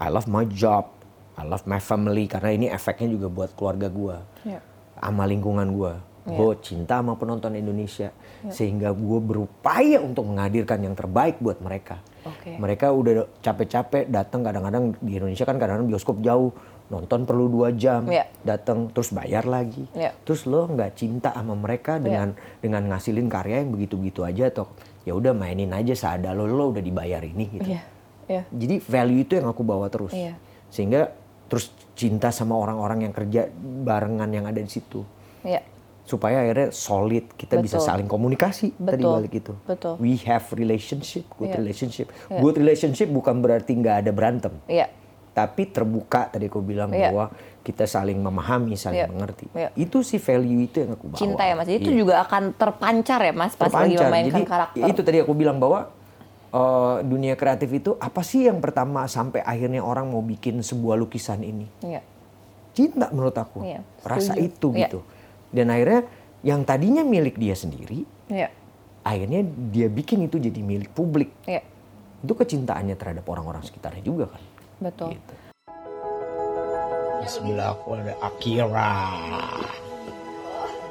I love my job, I love my family karena ini efeknya juga buat keluarga gua, Iya. sama lingkungan gua. Gue cinta sama penonton Indonesia, sehingga gue berupaya untuk menghadirkan yang terbaik buat mereka. Oke. Mereka udah capek-capek datang kadang-kadang di Indonesia kan kadang-kadang bioskop jauh, nonton perlu dua jam, Iya. datang terus bayar lagi. Iya. Terus lo nggak cinta sama mereka dengan dengan ngasilin karya yang begitu-begitu aja atau ya udah mainin aja seadal lo lo udah dibayar ini gitu. Iya. Iya. Jadi value itu yang aku bawa terus. Iya. Sehingga terus cinta sama orang-orang yang kerja barengan yang ada di situ. Iya. Supaya akhirnya solid, kita bisa Betul. saling komunikasi tadi Betul. balik itu. Betul. We have relationship, good Iya. relationship. Iya. Good relationship bukan berarti nggak ada berantem. Iya. Tapi terbuka tadi aku bilang Iya. bahwa kita saling memahami, saling Iya. mengerti. Iya. Itu sih value itu yang aku bawa. Cinta ya Mas. Itu Iya juga akan terpancar ya Mas pas lagi terpancar. memainkan Jadi karakter. itu tadi aku bilang bahwa eh, dunia kreatif itu apa sih yang pertama sampai akhirnya orang mau bikin sebuah lukisan ini? Iya. Cinta menurut aku. Iya, Rasa itu Iya. gitu. Dan akhirnya yang tadinya milik dia sendiri, Iya. akhirnya dia bikin itu jadi milik publik. Iya. Itu kecintaannya terhadap orang-orang sekitarnya juga kan. Betul. Gitu. Di sebelah aku ada Akira.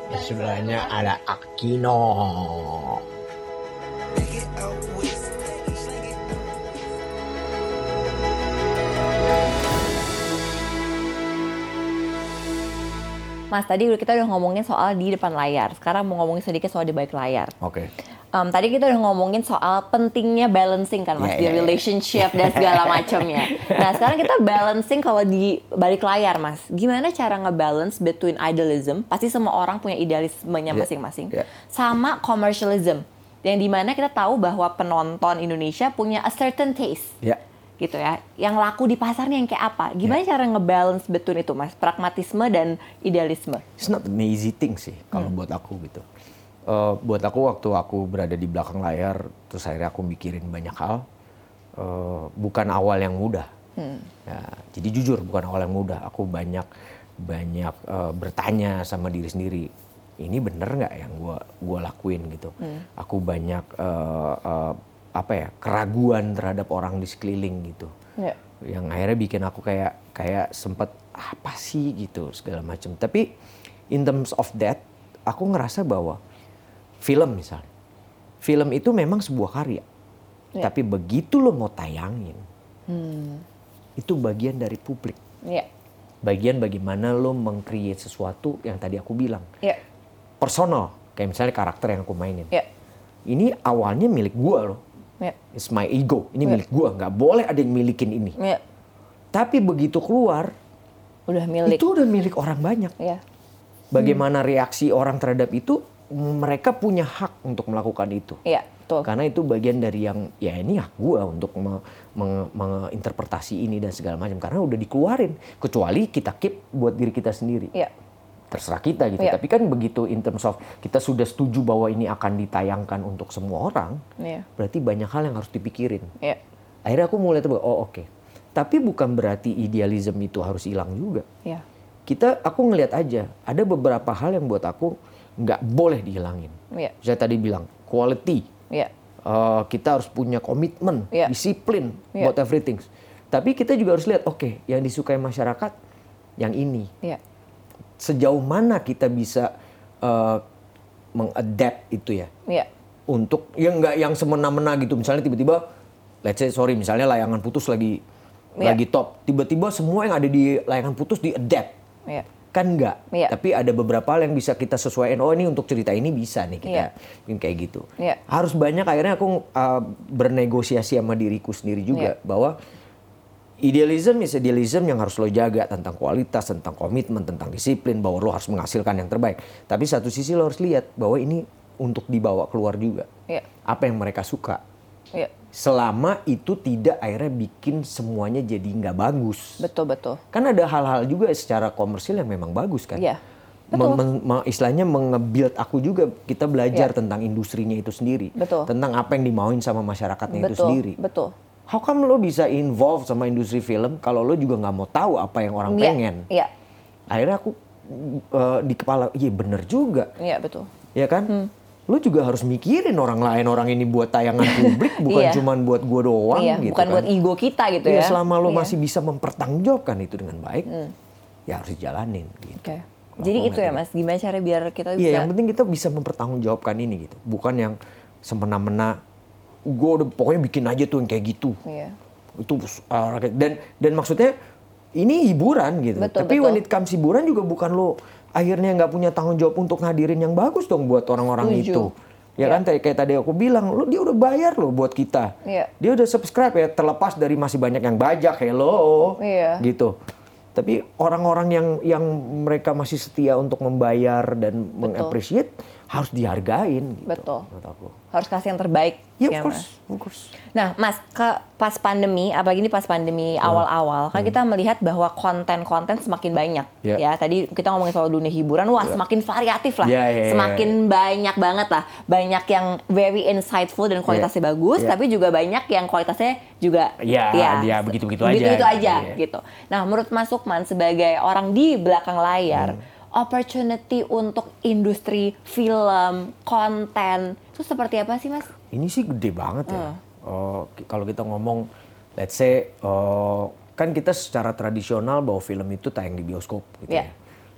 Sebelahnya ada Akino. Mas tadi kita udah ngomongin soal di depan layar. Sekarang mau ngomongin sedikit soal di balik layar. Oke. Em, tadi kita udah ngomongin soal pentingnya balancing kan mas Ya, di ya, ya. relationship dan segala *laughs* macamnya. Nah sekarang kita balancing kalau di balik layar mas, gimana cara ngebalance between idealism? Pasti semua orang punya idealismenya Ya, masing-masing, ya. sama commercialism, yang di mana kita tahu bahwa penonton Indonesia punya a certain taste Ya. Gitu ya, yang laku di pasarnya yang kayak apa? Gimana Ya. cara ngebalance between itu mas, pragmatisme dan idealisme? It's not an easy thing sih kalau buat aku gitu. Eh, buat aku waktu aku berada di belakang layar, terus akhirnya aku mikirin banyak hal. eh, bukan awal yang mudah. Ya, jadi jujur bukan awal yang mudah. Aku banyak banyak eh, bertanya sama diri sendiri. Ini bener nggak yang gua gua lakuin gitu. Aku banyak eh, eh, apa ya keraguan terhadap orang di sekeliling gitu. Ya. Yang akhirnya bikin aku kayak kayak sempet apa sih gitu segala macam. Tapi in terms of that, aku ngerasa bahwa film misalnya, film itu memang sebuah karya. Ya. Tapi begitu lo mau tayangin, itu bagian dari publik. Ya. Bagian bagaimana lo meng-create sesuatu yang tadi aku bilang. Ya. Personal, kayak misalnya karakter yang aku mainin. Ya. Ini awalnya milik gua loh. Ya. It's my ego, ini Ya. milik gua. Nggak boleh ada yang milikin ini. Ya. Tapi begitu keluar, Udah milik. itu udah milik orang banyak. Ya. Bagaimana reaksi orang terhadap itu, mereka punya hak untuk melakukan itu. Iya, betul. Karena itu bagian dari yang ya ini hak gua untuk me- menge- menginterpretasi ini dan segala macam karena udah dikeluarin kecuali kita keep buat diri kita sendiri. Iya. Terserah kita gitu. Iya. Tapi kan begitu in terms of kita sudah setuju bahwa ini akan ditayangkan untuk semua orang, Iya. berarti banyak hal yang harus dipikirin. Iya. Akhirnya aku mulai tuh oh oke. Tapi bukan berarti idealisme itu harus hilang juga. Iya. Kita aku ngelihat aja ada beberapa hal yang buat aku nggak boleh dihilangin. Iya. Saya tadi bilang quality, Iya. Uh, kita harus punya komitmen, Iya. disiplin Iya. about everything. Tapi kita juga harus lihat, oke, yang disukai masyarakat, yang ini. Iya. Sejauh mana kita bisa uh, mengadapt itu ya, Iya. untuk yang nggak yang semena-mena gitu. Misalnya tiba-tiba, let's say sorry, misalnya layangan putus lagi Iya. lagi top, tiba-tiba semua yang ada di layangan putus di adapt, Iya. kan enggak. Iya. Tapi ada beberapa hal yang bisa kita sesuaikan. Oh ini untuk cerita ini bisa nih kita bikin kayak gitu. Iya. Harus banyak akhirnya aku uh, bernegosiasi sama diriku sendiri juga Iya. bahwa idealism is idealism yang harus lo jaga tentang kualitas, tentang komitmen, tentang disiplin bahwa lo harus menghasilkan yang terbaik. Tapi satu sisi lo harus lihat bahwa ini untuk dibawa keluar juga. Iya. Apa yang mereka suka. Iya. Selama itu tidak akhirnya bikin semuanya jadi nggak bagus. Betul, betul. Kan ada hal-hal juga secara komersil yang memang bagus kan. Iya. Men- men- me- istilahnya mengebuild aku juga kita belajar Iya. tentang industrinya itu sendiri. Betul. Tentang apa yang dimauin sama masyarakatnya itu Betul. sendiri. Betul. How come lo bisa involve sama industri film kalau lo juga nggak mau tahu apa yang orang Iya. pengen? Iya. Akhirnya aku uh, di kepala, iya bener juga. Iya, betul. Ya kan? Lo juga harus mikirin orang lain, orang ini buat tayangan publik, *laughs* bukan Iya. cuman buat gua doang iya, gitu bukan kan. buat ego kita gitu Iya, ya. selama lo Iya. masih bisa mempertanggungjawabkan itu dengan baik, ya harus dijalanin gitu. Oke. Kalau Jadi itu ya, ngeliatnya. Mas. Gimana cara biar kita bisa Iya, yang penting kita bisa mempertanggungjawabkan ini gitu. Bukan yang semena-mena gue udah pokoknya bikin aja tuh yang kayak gitu. Iya. Itu uh, dan dan maksudnya ini hiburan gitu. Betul, Tapi betul. when it comes hiburan juga bukan lo akhirnya nggak punya tanggung jawab untuk ngadirin yang bagus dong buat orang-orang itu. Ya Iya. kan kayak kayak tadi aku bilang, lo dia udah bayar lo buat kita. Iya. Dia udah subscribe ya, terlepas dari masih banyak yang bajak, hello. Iya. Gitu. Tapi orang-orang yang yang mereka masih setia untuk membayar dan mengappreciate harus dihargain gitu. Betul. menurut aku. harus kasih yang terbaik. Ya, ya, of course, Mas. of course. Nah, Mas, ke pas pandemi, apalagi ini pas pandemi Hmm. awal-awal, kan kita melihat bahwa konten-konten semakin banyak. Ya. Ya, tadi kita ngomongin soal dunia hiburan, wah semakin variatif lah, Ya, ya, ya, semakin banyak banget lah, banyak yang very insightful dan kualitasnya bagus, Ya. tapi juga banyak yang kualitasnya juga Ya, dia begitu-begitu aja. begitu aja, Iya. gitu. Nah, menurut Mas Sukman sebagai orang di belakang layar, Hmm. Opportunity untuk industri film, konten itu seperti apa sih, Mas? Ini sih gede banget ya. Oh, ki- kalau kita ngomong, let's say, oh, kan kita secara tradisional bahwa film itu tayang di bioskop gitu Iya. ya.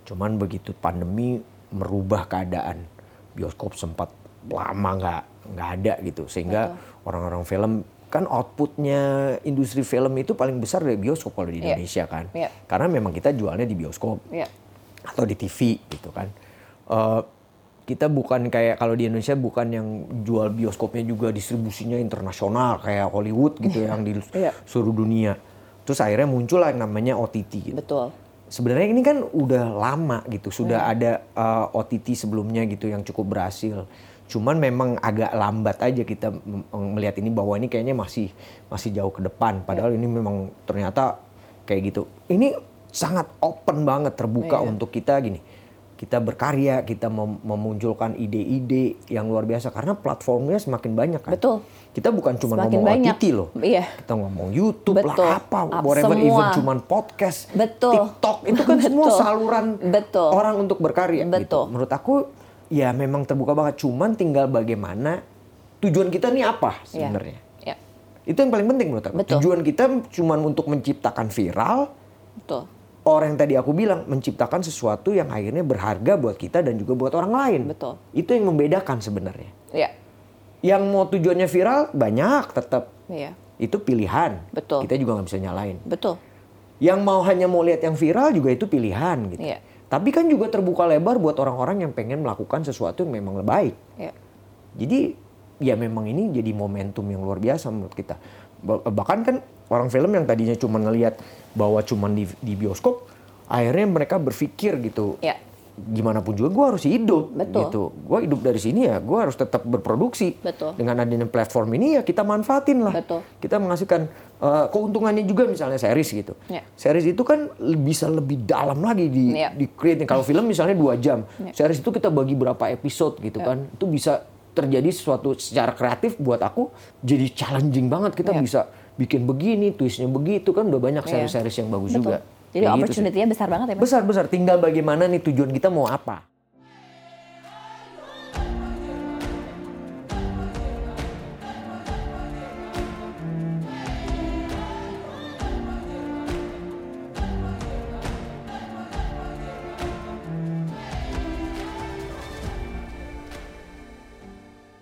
Cuman begitu pandemi merubah keadaan, bioskop sempat lama nggak nggak ada gitu, sehingga orang-orang film kan outputnya industri film itu paling besar dari bioskop kalau di Iya. Indonesia kan, Iya. karena memang kita jualnya di bioskop Iya. Atau di TV gitu kan. Eh, kita bukan kayak kalau di Indonesia bukan yang jual bioskopnya juga distribusinya internasional kayak Hollywood gitu yang di Iya. seluruh dunia. Terus akhirnya muncul yang namanya OTT gitu. Betul. Sebenarnya ini kan udah lama gitu, sudah Hmm. ada eh, OTT sebelumnya gitu yang cukup berhasil. Cuman memang agak lambat aja kita melihat ini bahwa ini kayaknya masih masih jauh ke depan. Padahal ini memang ternyata kayak gitu. Ini sangat open banget terbuka Iya. untuk kita gini. kita berkarya, kita mem- memunculkan ide-ide yang luar biasa karena platformnya semakin banyak kan. Betul. Kita bukan cuma Semakin ngomong banyak. OTT loh. Iya. Kita ngomong YouTube Betul. lah apa, Up whatever semua. even cuman podcast, Betul. TikTok itu kan *laughs* semua Betul. saluran Betul. orang untuk berkarya gitu. Betul. Menurut aku ya memang terbuka banget cuman tinggal bagaimana tujuan kita nih apa Iya. sebenarnya. Iya. Itu yang paling penting menurut aku. Betul. Tujuan kita cuma untuk menciptakan viral, Betul. Orang yang tadi aku bilang menciptakan sesuatu yang akhirnya berharga buat kita dan juga buat orang lain. Betul. Itu yang membedakan sebenarnya. Iya. Yang mau tujuannya viral banyak tetap Iya. itu pilihan. Betul. Kita juga nggak bisa nyalain. Betul. Yang mau hanya mau lihat yang viral juga itu pilihan gitu. Iya. Tapi kan juga terbuka lebar buat orang-orang yang pengen melakukan sesuatu yang memang baik. Iya. Jadi ya memang ini jadi momentum yang luar biasa menurut kita. Ba- Bahkan kan orang film yang tadinya cuma ngelihat bahwa cuma di, di bioskop, akhirnya mereka berpikir gitu. Iya. Gimana pun juga gue harus hidup Betul. gitu. Gue hidup dari sini ya, gue harus tetap berproduksi. Betul. Dengan adanya platform ini ya kita manfaatin lah. Betul. Kita menghasilkan eh, keuntungannya juga misalnya series gitu. Iya. Series itu kan bisa lebih dalam lagi di Iya. di create. Kalau film misalnya dua jam, series itu kita bagi berapa episode gitu kan, itu bisa terjadi sesuatu secara kreatif buat aku jadi challenging banget. Kita Iya. bisa bikin begini, twistnya begitu kan udah banyak Iya. series-series yang bagus Betul. juga. Jadi Kayak gitu opportunity-nya besar banget ya, Mas? besar besar. Tinggal bagaimana nih tujuan kita mau apa.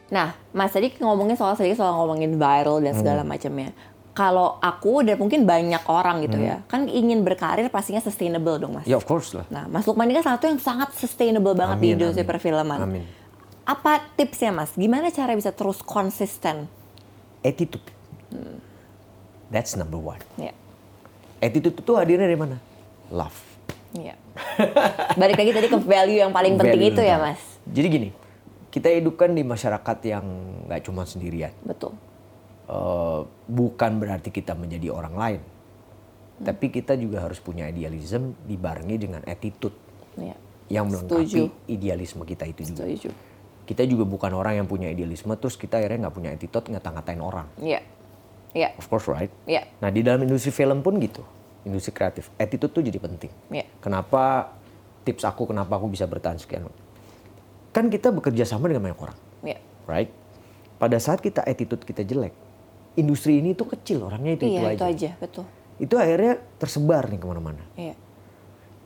Nah, Mas tadi ngomongin soal sedikit soal ngomongin viral dan segala Hmm. macamnya. Kalau aku dan mungkin banyak orang gitu ya, kan ingin berkarir pastinya sustainable dong, Mas. Hmm. Ya of course lah. Nah, Mas Lukman ini kan salah satu yang sangat sustainable banget di Amin, industri amin. perfilman. Amin. Apa tipsnya, Mas? Gimana cara bisa terus konsisten? Attitude. That's number one. Ya. Attitude itu hadirnya dari mana? Love. Iya. Balik lagi tadi ke value yang paling penting Value itu ya, Mas. Jadi gini, kita hidup kan di masyarakat yang nggak cuma sendirian. Betul. Eh, bukan berarti kita menjadi orang lain, Hmm. tapi kita juga harus punya idealism dibarengi dengan attitude Iya. yang melengkapi Setuju. idealisme kita itu juga. Setuju. Kita juga bukan orang yang punya idealisme terus kita akhirnya nggak punya attitude ngata-ngatain orang. Iya. Iya. Of course right? Iya. Nah di dalam industri film pun gitu, industri kreatif, attitude tuh jadi penting. Iya. Kenapa tips aku kenapa aku bisa bertahan sekian? Kan kita bekerja sama dengan banyak orang, Iya. right? Pada saat kita attitude kita jelek, industri ini tuh kecil orangnya itu Iya, itu itu aja. aja, betul. Itu akhirnya tersebar nih ke mana-mana. Iya.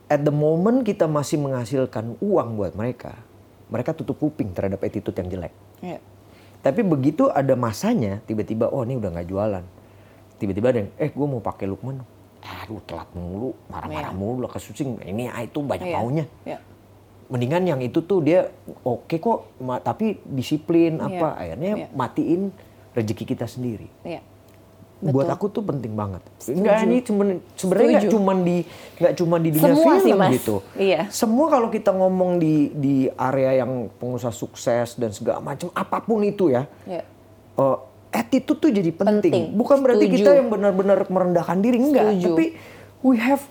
At the moment kita masih menghasilkan uang buat mereka, mereka tutup kuping terhadap attitude yang jelek. Iya. Tapi begitu ada masanya, tiba-tiba oh ini udah nggak jualan. Tiba-tiba ada yang, eh gue mau pakai Lukman. Aduh telat mulu, marah-marah Iya. mulu, kesusing. Ini ah, itu banyak Iya. maunya. Iya. Mendingan yang itu tuh dia oke kok, ma- tapi disiplin Iya. apa. Akhirnya Iya. matiin rezeki kita sendiri. Iya. Buat Betul. aku tuh penting banget. Enggak ini cuman sebenarnya nggak cuman di nggak cuman di dunia Semua film sih, Mas. gitu. Iya. Semua kalau kita ngomong di di area yang pengusaha sukses dan segala macam apa pun itu ya. Iya. eh, attitude tuh jadi penting. Penting. Bukan berarti Setuju. kita yang benar-benar merendahkan diri enggak, Setuju. tapi we have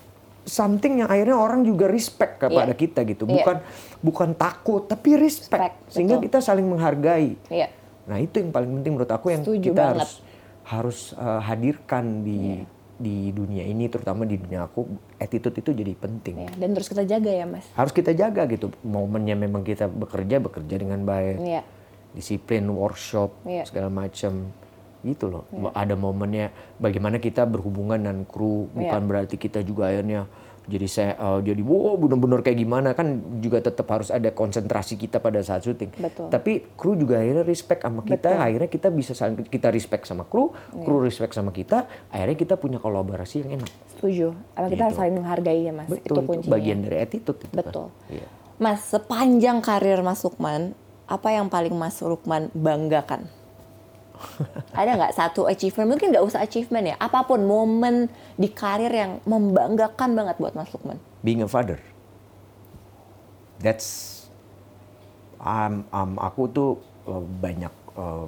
something yang akhirnya orang juga respect kepada Iya. kita gitu. Iya. Bukan bukan takut, tapi respect. Respect, Sehingga betul. kita saling menghargai. Iya. Nah, itu yang paling penting menurut aku yang Setuju kita banget. harus harus eh, hadirkan di Iya. di dunia ini terutama di dunia aku attitude itu jadi penting. Iya. Dan terus kita jaga ya, Mas. Harus kita jaga gitu. Momennya memang kita bekerja bekerja dengan baik Iya. disiplin workshop Iya. segala macam gitu loh ada momennya bagaimana kita berhubungan dengan kru bukan Iya. berarti kita juga akhirnya jadi saya eh, jadi wow benar-benar kayak gimana kan juga tetap harus ada konsentrasi kita pada saat syuting Betul. tapi kru juga akhirnya respect sama kita Betul. Akhirnya kita bisa saling kita respect sama kru kru respect sama kita akhirnya kita punya kolaborasi yang enak Setuju. Emang kita harus Gitu. saling menghargai ya, Mas. betul itu itu, kuncinya. bagian dari attitude itu kan. Betul. Iya. Mas, sepanjang karir Mas Lukman, apa yang paling Mas Lukman banggakan? Ada nggak satu achievement? Mungkin nggak usah achievement ya. Apa pun momen di karir yang membanggakan banget buat Mas Lukman. being a father. That's um, um, aku tuh uh, banyak uh,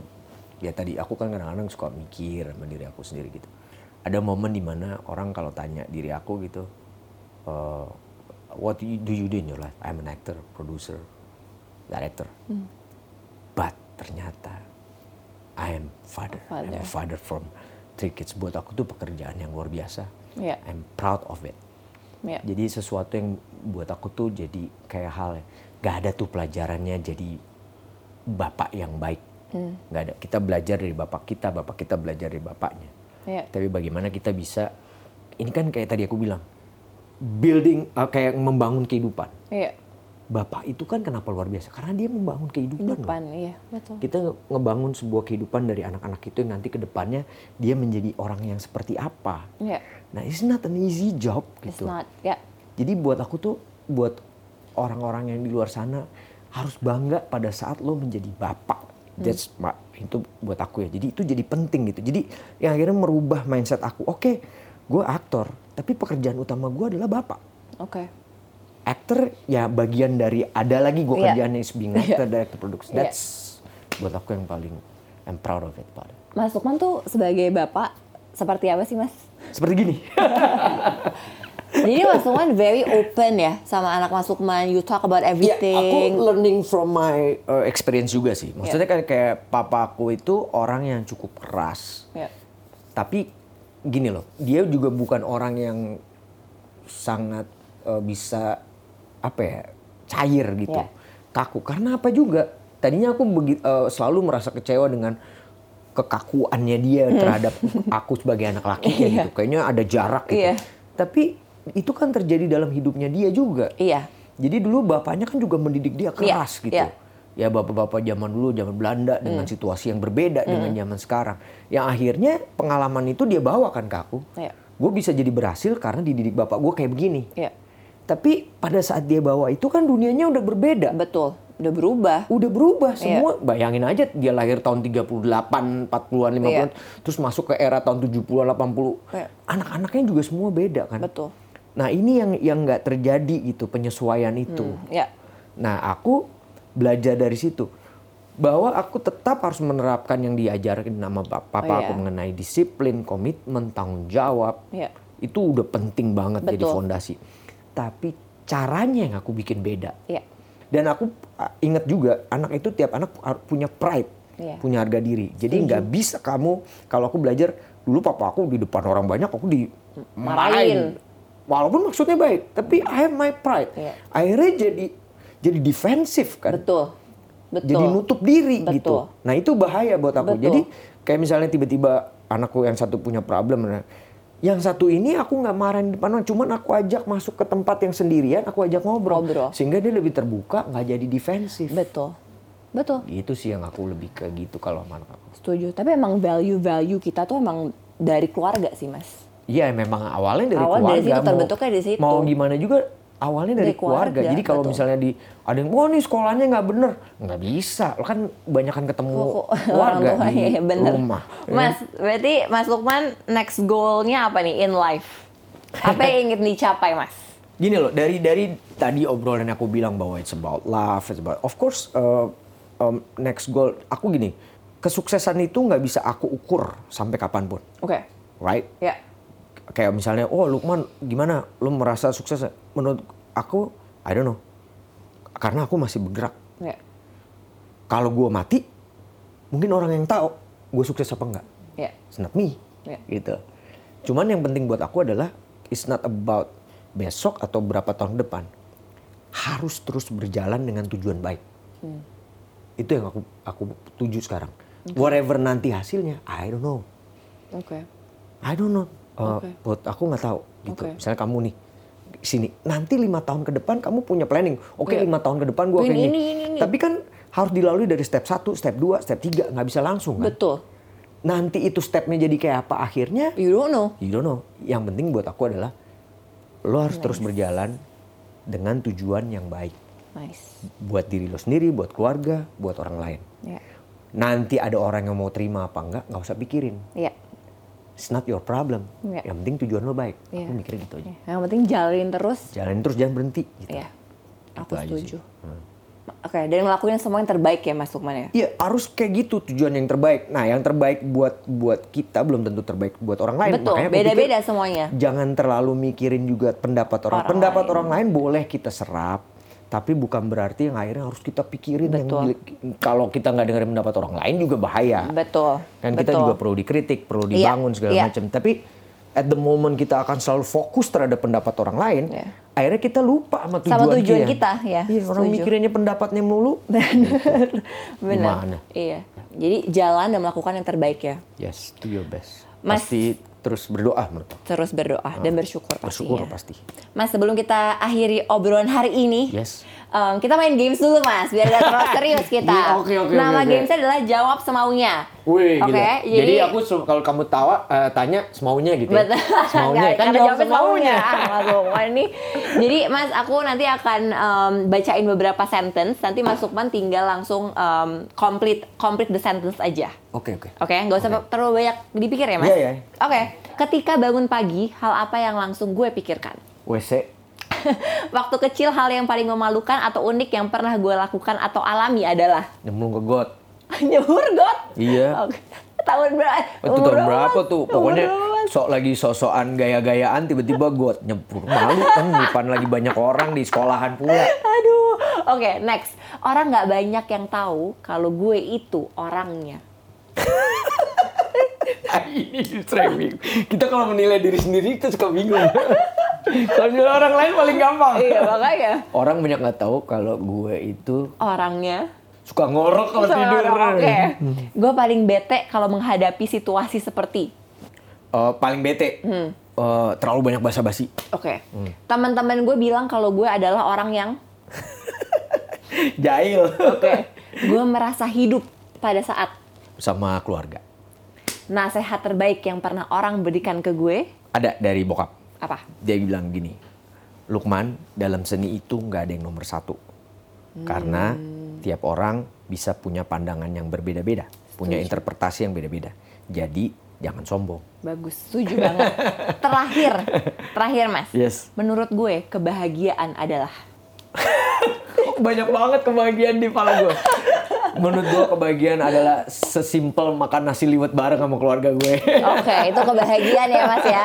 ya tadi aku kan kadang-kadang suka mikir sama diri aku sendiri gitu. Ada momen di mana orang kalau tanya diri aku gitu, uh, what you- do you do in your life? I'm an actor, producer, director. But ternyata I am father. I'm a father from three kids. Buat aku tuh pekerjaan yang luar biasa. Iya. I'm proud of it. Iya. Jadi sesuatu yang buat aku tuh jadi kayak hal gak ada tuh pelajarannya jadi bapak yang baik. Gak ada. Kita belajar dari bapak kita, bapak kita belajar dari bapaknya. Iya. Tapi bagaimana kita bisa ini kan kayak tadi aku bilang building uh, kayak membangun kehidupan. Iya. Bapak itu kan kenapa luar biasa? Karena dia membangun kehidupan. loh. Depan, iya, betul. Kita nge- ngebangun sebuah kehidupan dari anak-anak itu yang nanti ke depannya dia menjadi orang yang seperti apa. Iya. Nah, it's not an easy job It's gitu. not, ya. Jadi buat aku tuh, buat orang-orang yang di luar sana harus bangga pada saat lo menjadi bapak. That's my- itu buat aku ya. Jadi itu jadi penting gitu. Jadi yang akhirnya merubah mindset aku. Oke, gue aktor, tapi pekerjaan utama gue adalah bapak. Oke. Actor ya bagian dari ada lagi gue Iya. kerjaannya is being actor, director, production. Iya. That's buat aku yang paling I'm proud of it, Pak. Mas Lukman tuh sebagai bapak seperti apa sih mas? Seperti gini. *laughs* Jadi Mas Lukman very open ya sama anak Mas Lukman. You talk about Ya, aku everything. learning from my uh, experience juga sih. Maksudnya kan kayak papa aku itu orang yang cukup keras. Ya. Tapi gini loh, dia juga bukan orang yang sangat uh, bisa apa ya cair gitu, Ya. kaku. Karena apa juga? Tadinya aku begi- uh, selalu merasa kecewa dengan kekakuannya dia terhadap aku sebagai anak Hmm. Iya. gitu. Kayaknya ada jarak gitu. Iya. Tapi itu kan terjadi dalam hidupnya dia juga. Iya. Jadi dulu bapaknya kan juga mendidik dia keras Iya, gitu. iya. Ya bapak-bapak zaman dulu, zaman Belanda dengan Hmm. situasi yang berbeda dengan zaman sekarang. Yang akhirnya pengalaman itu dia bawakan ke aku. Iya. Gue bisa jadi berhasil karena dididik bapak gue kayak begini. Iya. Tapi pada saat dia bawa itu kan dunianya udah berbeda. Betul. Udah berubah. Udah berubah Iya. semua. Bayangin aja dia lahir tahun 38, 40-an, 50-an. Terus masuk ke era tahun 70-an, 80. Iya. Anak-anaknya juga semua beda kan. Betul. Nah ini yang yang nggak terjadi gitu penyesuaian itu. Ya. Nah aku belajar dari situ bahwa aku tetap harus menerapkan yang diajarkan nama papa Oh, aku iya. mengenai disiplin, komitmen, tanggung jawab. Iya. Itu udah penting banget jadi Betul. fondasi. Tapi caranya yang aku bikin beda. Iya. Dan aku uh, ingat juga anak itu tiap anak har- punya pride, Iya. punya harga diri. Jadi nggak bisa kamu kalau aku belajar dulu papa aku di depan orang banyak aku Marahin. dimarahin. Walaupun maksudnya baik, tapi I have my pride. Iya. Akhirnya jadi jadi defensif kan. Betul. Betul. Jadi nutup diri Betul. gitu. Nah itu bahaya buat aku. Betul. Jadi kayak misalnya tiba-tiba anakku yang satu punya problem, nah, yang satu ini aku nggak marahin di depan orang, cuman aku ajak masuk ke tempat yang sendirian, aku ajak ngobrol, Ngobrol. sehingga dia lebih terbuka, nggak jadi defensif. Betul. Betul. Itu sih yang aku lebih ke gitu kalau sama anak aku. Setuju. Tapi emang value-value kita tuh emang dari keluarga sih, Mas. Iya memang awalnya dari Awal keluarga. dari situ, terbentuknya dari situ. Mau gimana juga awalnya dari, Dari keluarga, keluarga. Jadi kalau betul. misalnya di ada yang wah nih sekolahnya nggak bener, nggak bisa. Lo kan banyakan ketemu Kok- keluarga orang di iya, bener. rumah. ya kan? Mas, berarti Mas Lukman next goalnya apa nih in life? Apa yang ingin dicapai, Mas? *laughs* Gini loh, dari dari tadi obrolan aku bilang bahwa it's about love, it's about of course uh, um, next goal aku gini, kesuksesan itu nggak bisa aku ukur sampai kapan pun, Oke. right? Ya. Kayak misalnya, oh Lukman gimana, lu merasa sukses? Menurut aku, I don't know, karena aku masih bergerak. Ya. Kalau gue mati, mungkin orang yang tahu gue sukses apa enggak. Ya. It's not me. Ya. Gitu. Cuman yang penting buat aku adalah it's not about besok atau berapa tahun depan. Harus terus berjalan dengan tujuan baik. Hmm. Itu yang aku aku tuju sekarang. Whatever nanti hasilnya, I don't know. Oke. I don't know. Uh, Oke. Buat aku nggak tahu gitu. Oke. Misalnya kamu nih sini nanti lima tahun ke depan kamu punya planning. Oke Iya. lima tahun ke depan gue Ini, kayak gini. ini, ini, ini. Tapi kan harus dilalui dari step 1, step 2, step 3. Nggak bisa langsung kan. Betul. Nanti itu stepnya jadi kayak apa akhirnya You don't know. You don't know. Yang penting buat aku adalah lo harus terus berjalan dengan tujuan yang baik Nice. buat diri lo sendiri, buat keluarga, buat orang lain. Ya. Nanti ada orang yang mau terima apa enggak, nggak usah pikirin. Ya. It's not your problem. Iya. Yang penting tujuan lo baik. Iya. Aku mikirnya gitu aja. Yang penting jalanin terus. Jalanin terus jangan berhenti. Gitu. Ya. Aku Itu aja setuju. Hmm. Oke, dan ngelakuin semua yang terbaik ya Mas Lukman ya? Iya harus kayak gitu tujuan yang terbaik. Nah yang terbaik buat buat kita belum tentu terbaik buat orang lain. Betul, beda-beda semuanya. Jangan terlalu mikirin juga pendapat orang. Orang pendapat lain. orang lain boleh kita serap, tapi bukan berarti yang akhirnya harus kita pikirin. yang Betul. gila- kalau kita nggak dengerin pendapat orang lain juga bahaya. Betul. Kita betul. juga perlu dikritik, perlu Iya, dibangun segala iya. macam. Tapi at the moment kita akan selalu fokus terhadap pendapat orang lain, Iya. akhirnya kita lupa sama tujuan, Sama tujuan kita, ya, Iya, orang setuju. mikirinnya pendapatnya mulu. *laughs* Benar. Gimana? Iya. Jadi jalan dan melakukan yang terbaik ya. Yes, do your best. Mas- Pasti terus berdoa menurut aku. Terus berdoa dan bersyukur pastinya. Ah, Bersyukur pasti. Mas, sebelum kita akhiri obrolan hari ini, Yes. Em, kita main games dulu Mas, biar gak terlalu *laughs* serius kita. Iya, oke, oke, Nama oke. gamesnya adalah jawab semaunya. Wih, Oke, gila. jadi- Jadi, aku kalau kamu tawa eh, tanya semaunya gitu ya. Betul. *laughs* Semaunya kan jawab semaunya. semaunya. Ah, ini. Jadi Mas, aku nanti akan em, bacain beberapa sentence. Nanti Mas Lukman tinggal langsung em, complete complete the sentence aja. Oke, oke. Oke, nggak usah terlalu banyak dipikir ya Mas. Iya, iya. Oke, ketika bangun pagi, hal apa yang langsung gue pikirkan? WC. *laughs* Waktu kecil hal yang paling memalukan atau unik yang pernah gue lakukan atau alami adalah Nyemplung ke got. *laughs* nyebur got. Iya. Oke. Tahun berapa? Itu tahun berapa tuh? Pokoknya sok lagi sok-sokan gaya-gayaan tiba-tiba got nyemplung. Malu kan depan lagi banyak orang di sekolahan pula. Aduh. Oke, next. Orang nggak banyak yang tahu kalau gue itu orangnya. *laughs* Ini justru yang bingung. Kita kalau menilai diri sendiri kita suka bingung. kalau menilai orang lain paling gampang. iya, makanya. Orang banyak nggak tahu kalau gue itu Orangnya. suka ngorok kalau tidur. Oke. Gue paling bete kalau menghadapi situasi seperti. Eh, paling bete. Hmm. Eh, terlalu banyak basa-basi. Oke. Hmm. Teman-teman gue bilang kalau gue adalah orang yang *laughs* Jahil. Oke. gue merasa hidup pada saat Sama keluarga. Nasihat terbaik yang pernah orang berikan ke gue Ada dari bokap. apa? Dia bilang gini, Lukman dalam seni itu nggak ada yang nomor satu. Karena tiap orang bisa punya pandangan yang berbeda-beda. Punya interpretasi yang beda-beda. Jadi jangan sombong. Bagus, setuju banget. terakhir, terakhir mas. Yes. Menurut gue kebahagiaan adalah *laughs* Banyak banget kebahagiaan di kepala gue. Menurut gue kebahagiaan adalah sesimpel makan nasi liwet bareng sama keluarga gue. Oke, itu kebahagiaan ya Mas ya.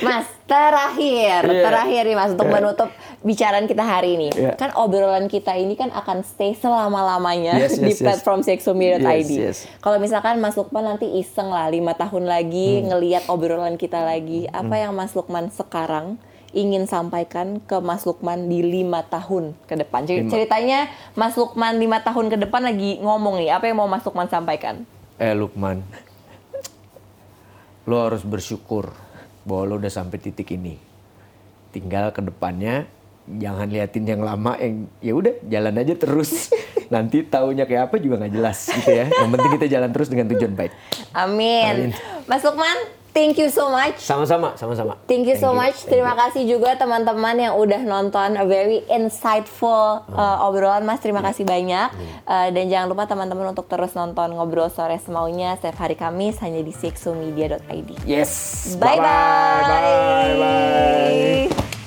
Mas, terakhir, Iya. terakhir nih Mas untuk menutup bicaraan kita hari ini. Iya. Kan obrolan kita ini kan akan stay selama-lamanya Yes, di yes, yes. platform sexomedia.id. Yes, yes. Kalau misalkan Mas Lukman nanti iseng lah lima tahun lagi Hmm. ngeliat obrolan kita lagi, apa yang Mas Lukman sekarang ingin sampaikan ke Mas Lukman di lima tahun ke depan? Lima. Ceritanya Mas Lukman lima tahun ke depan lagi ngomong nih, apa yang mau Mas Lukman sampaikan? Eh Lukman, lo harus bersyukur bahwa lo udah sampai titik ini. Tinggal ke depannya jangan liatin yang lama yang ya udah jalan aja terus. *laughs* Nanti taunya kayak apa juga nggak jelas gitu ya. Yang penting kita jalan terus dengan tujuan baik. Amin. Amin. Mas Lukman, thank you so much. Sama-sama, sama-sama. Thank you so much. thank Terima kasih juga teman-teman yang udah nonton a very insightful uh, obrolan Mas. Terima kasih banyak. Uh, dan jangan lupa teman-teman untuk terus nonton ngobrol sore semaunya setiap hari Kamis hanya di sexomedia.id. Yes. Bye-bye. Bye-bye. Bye.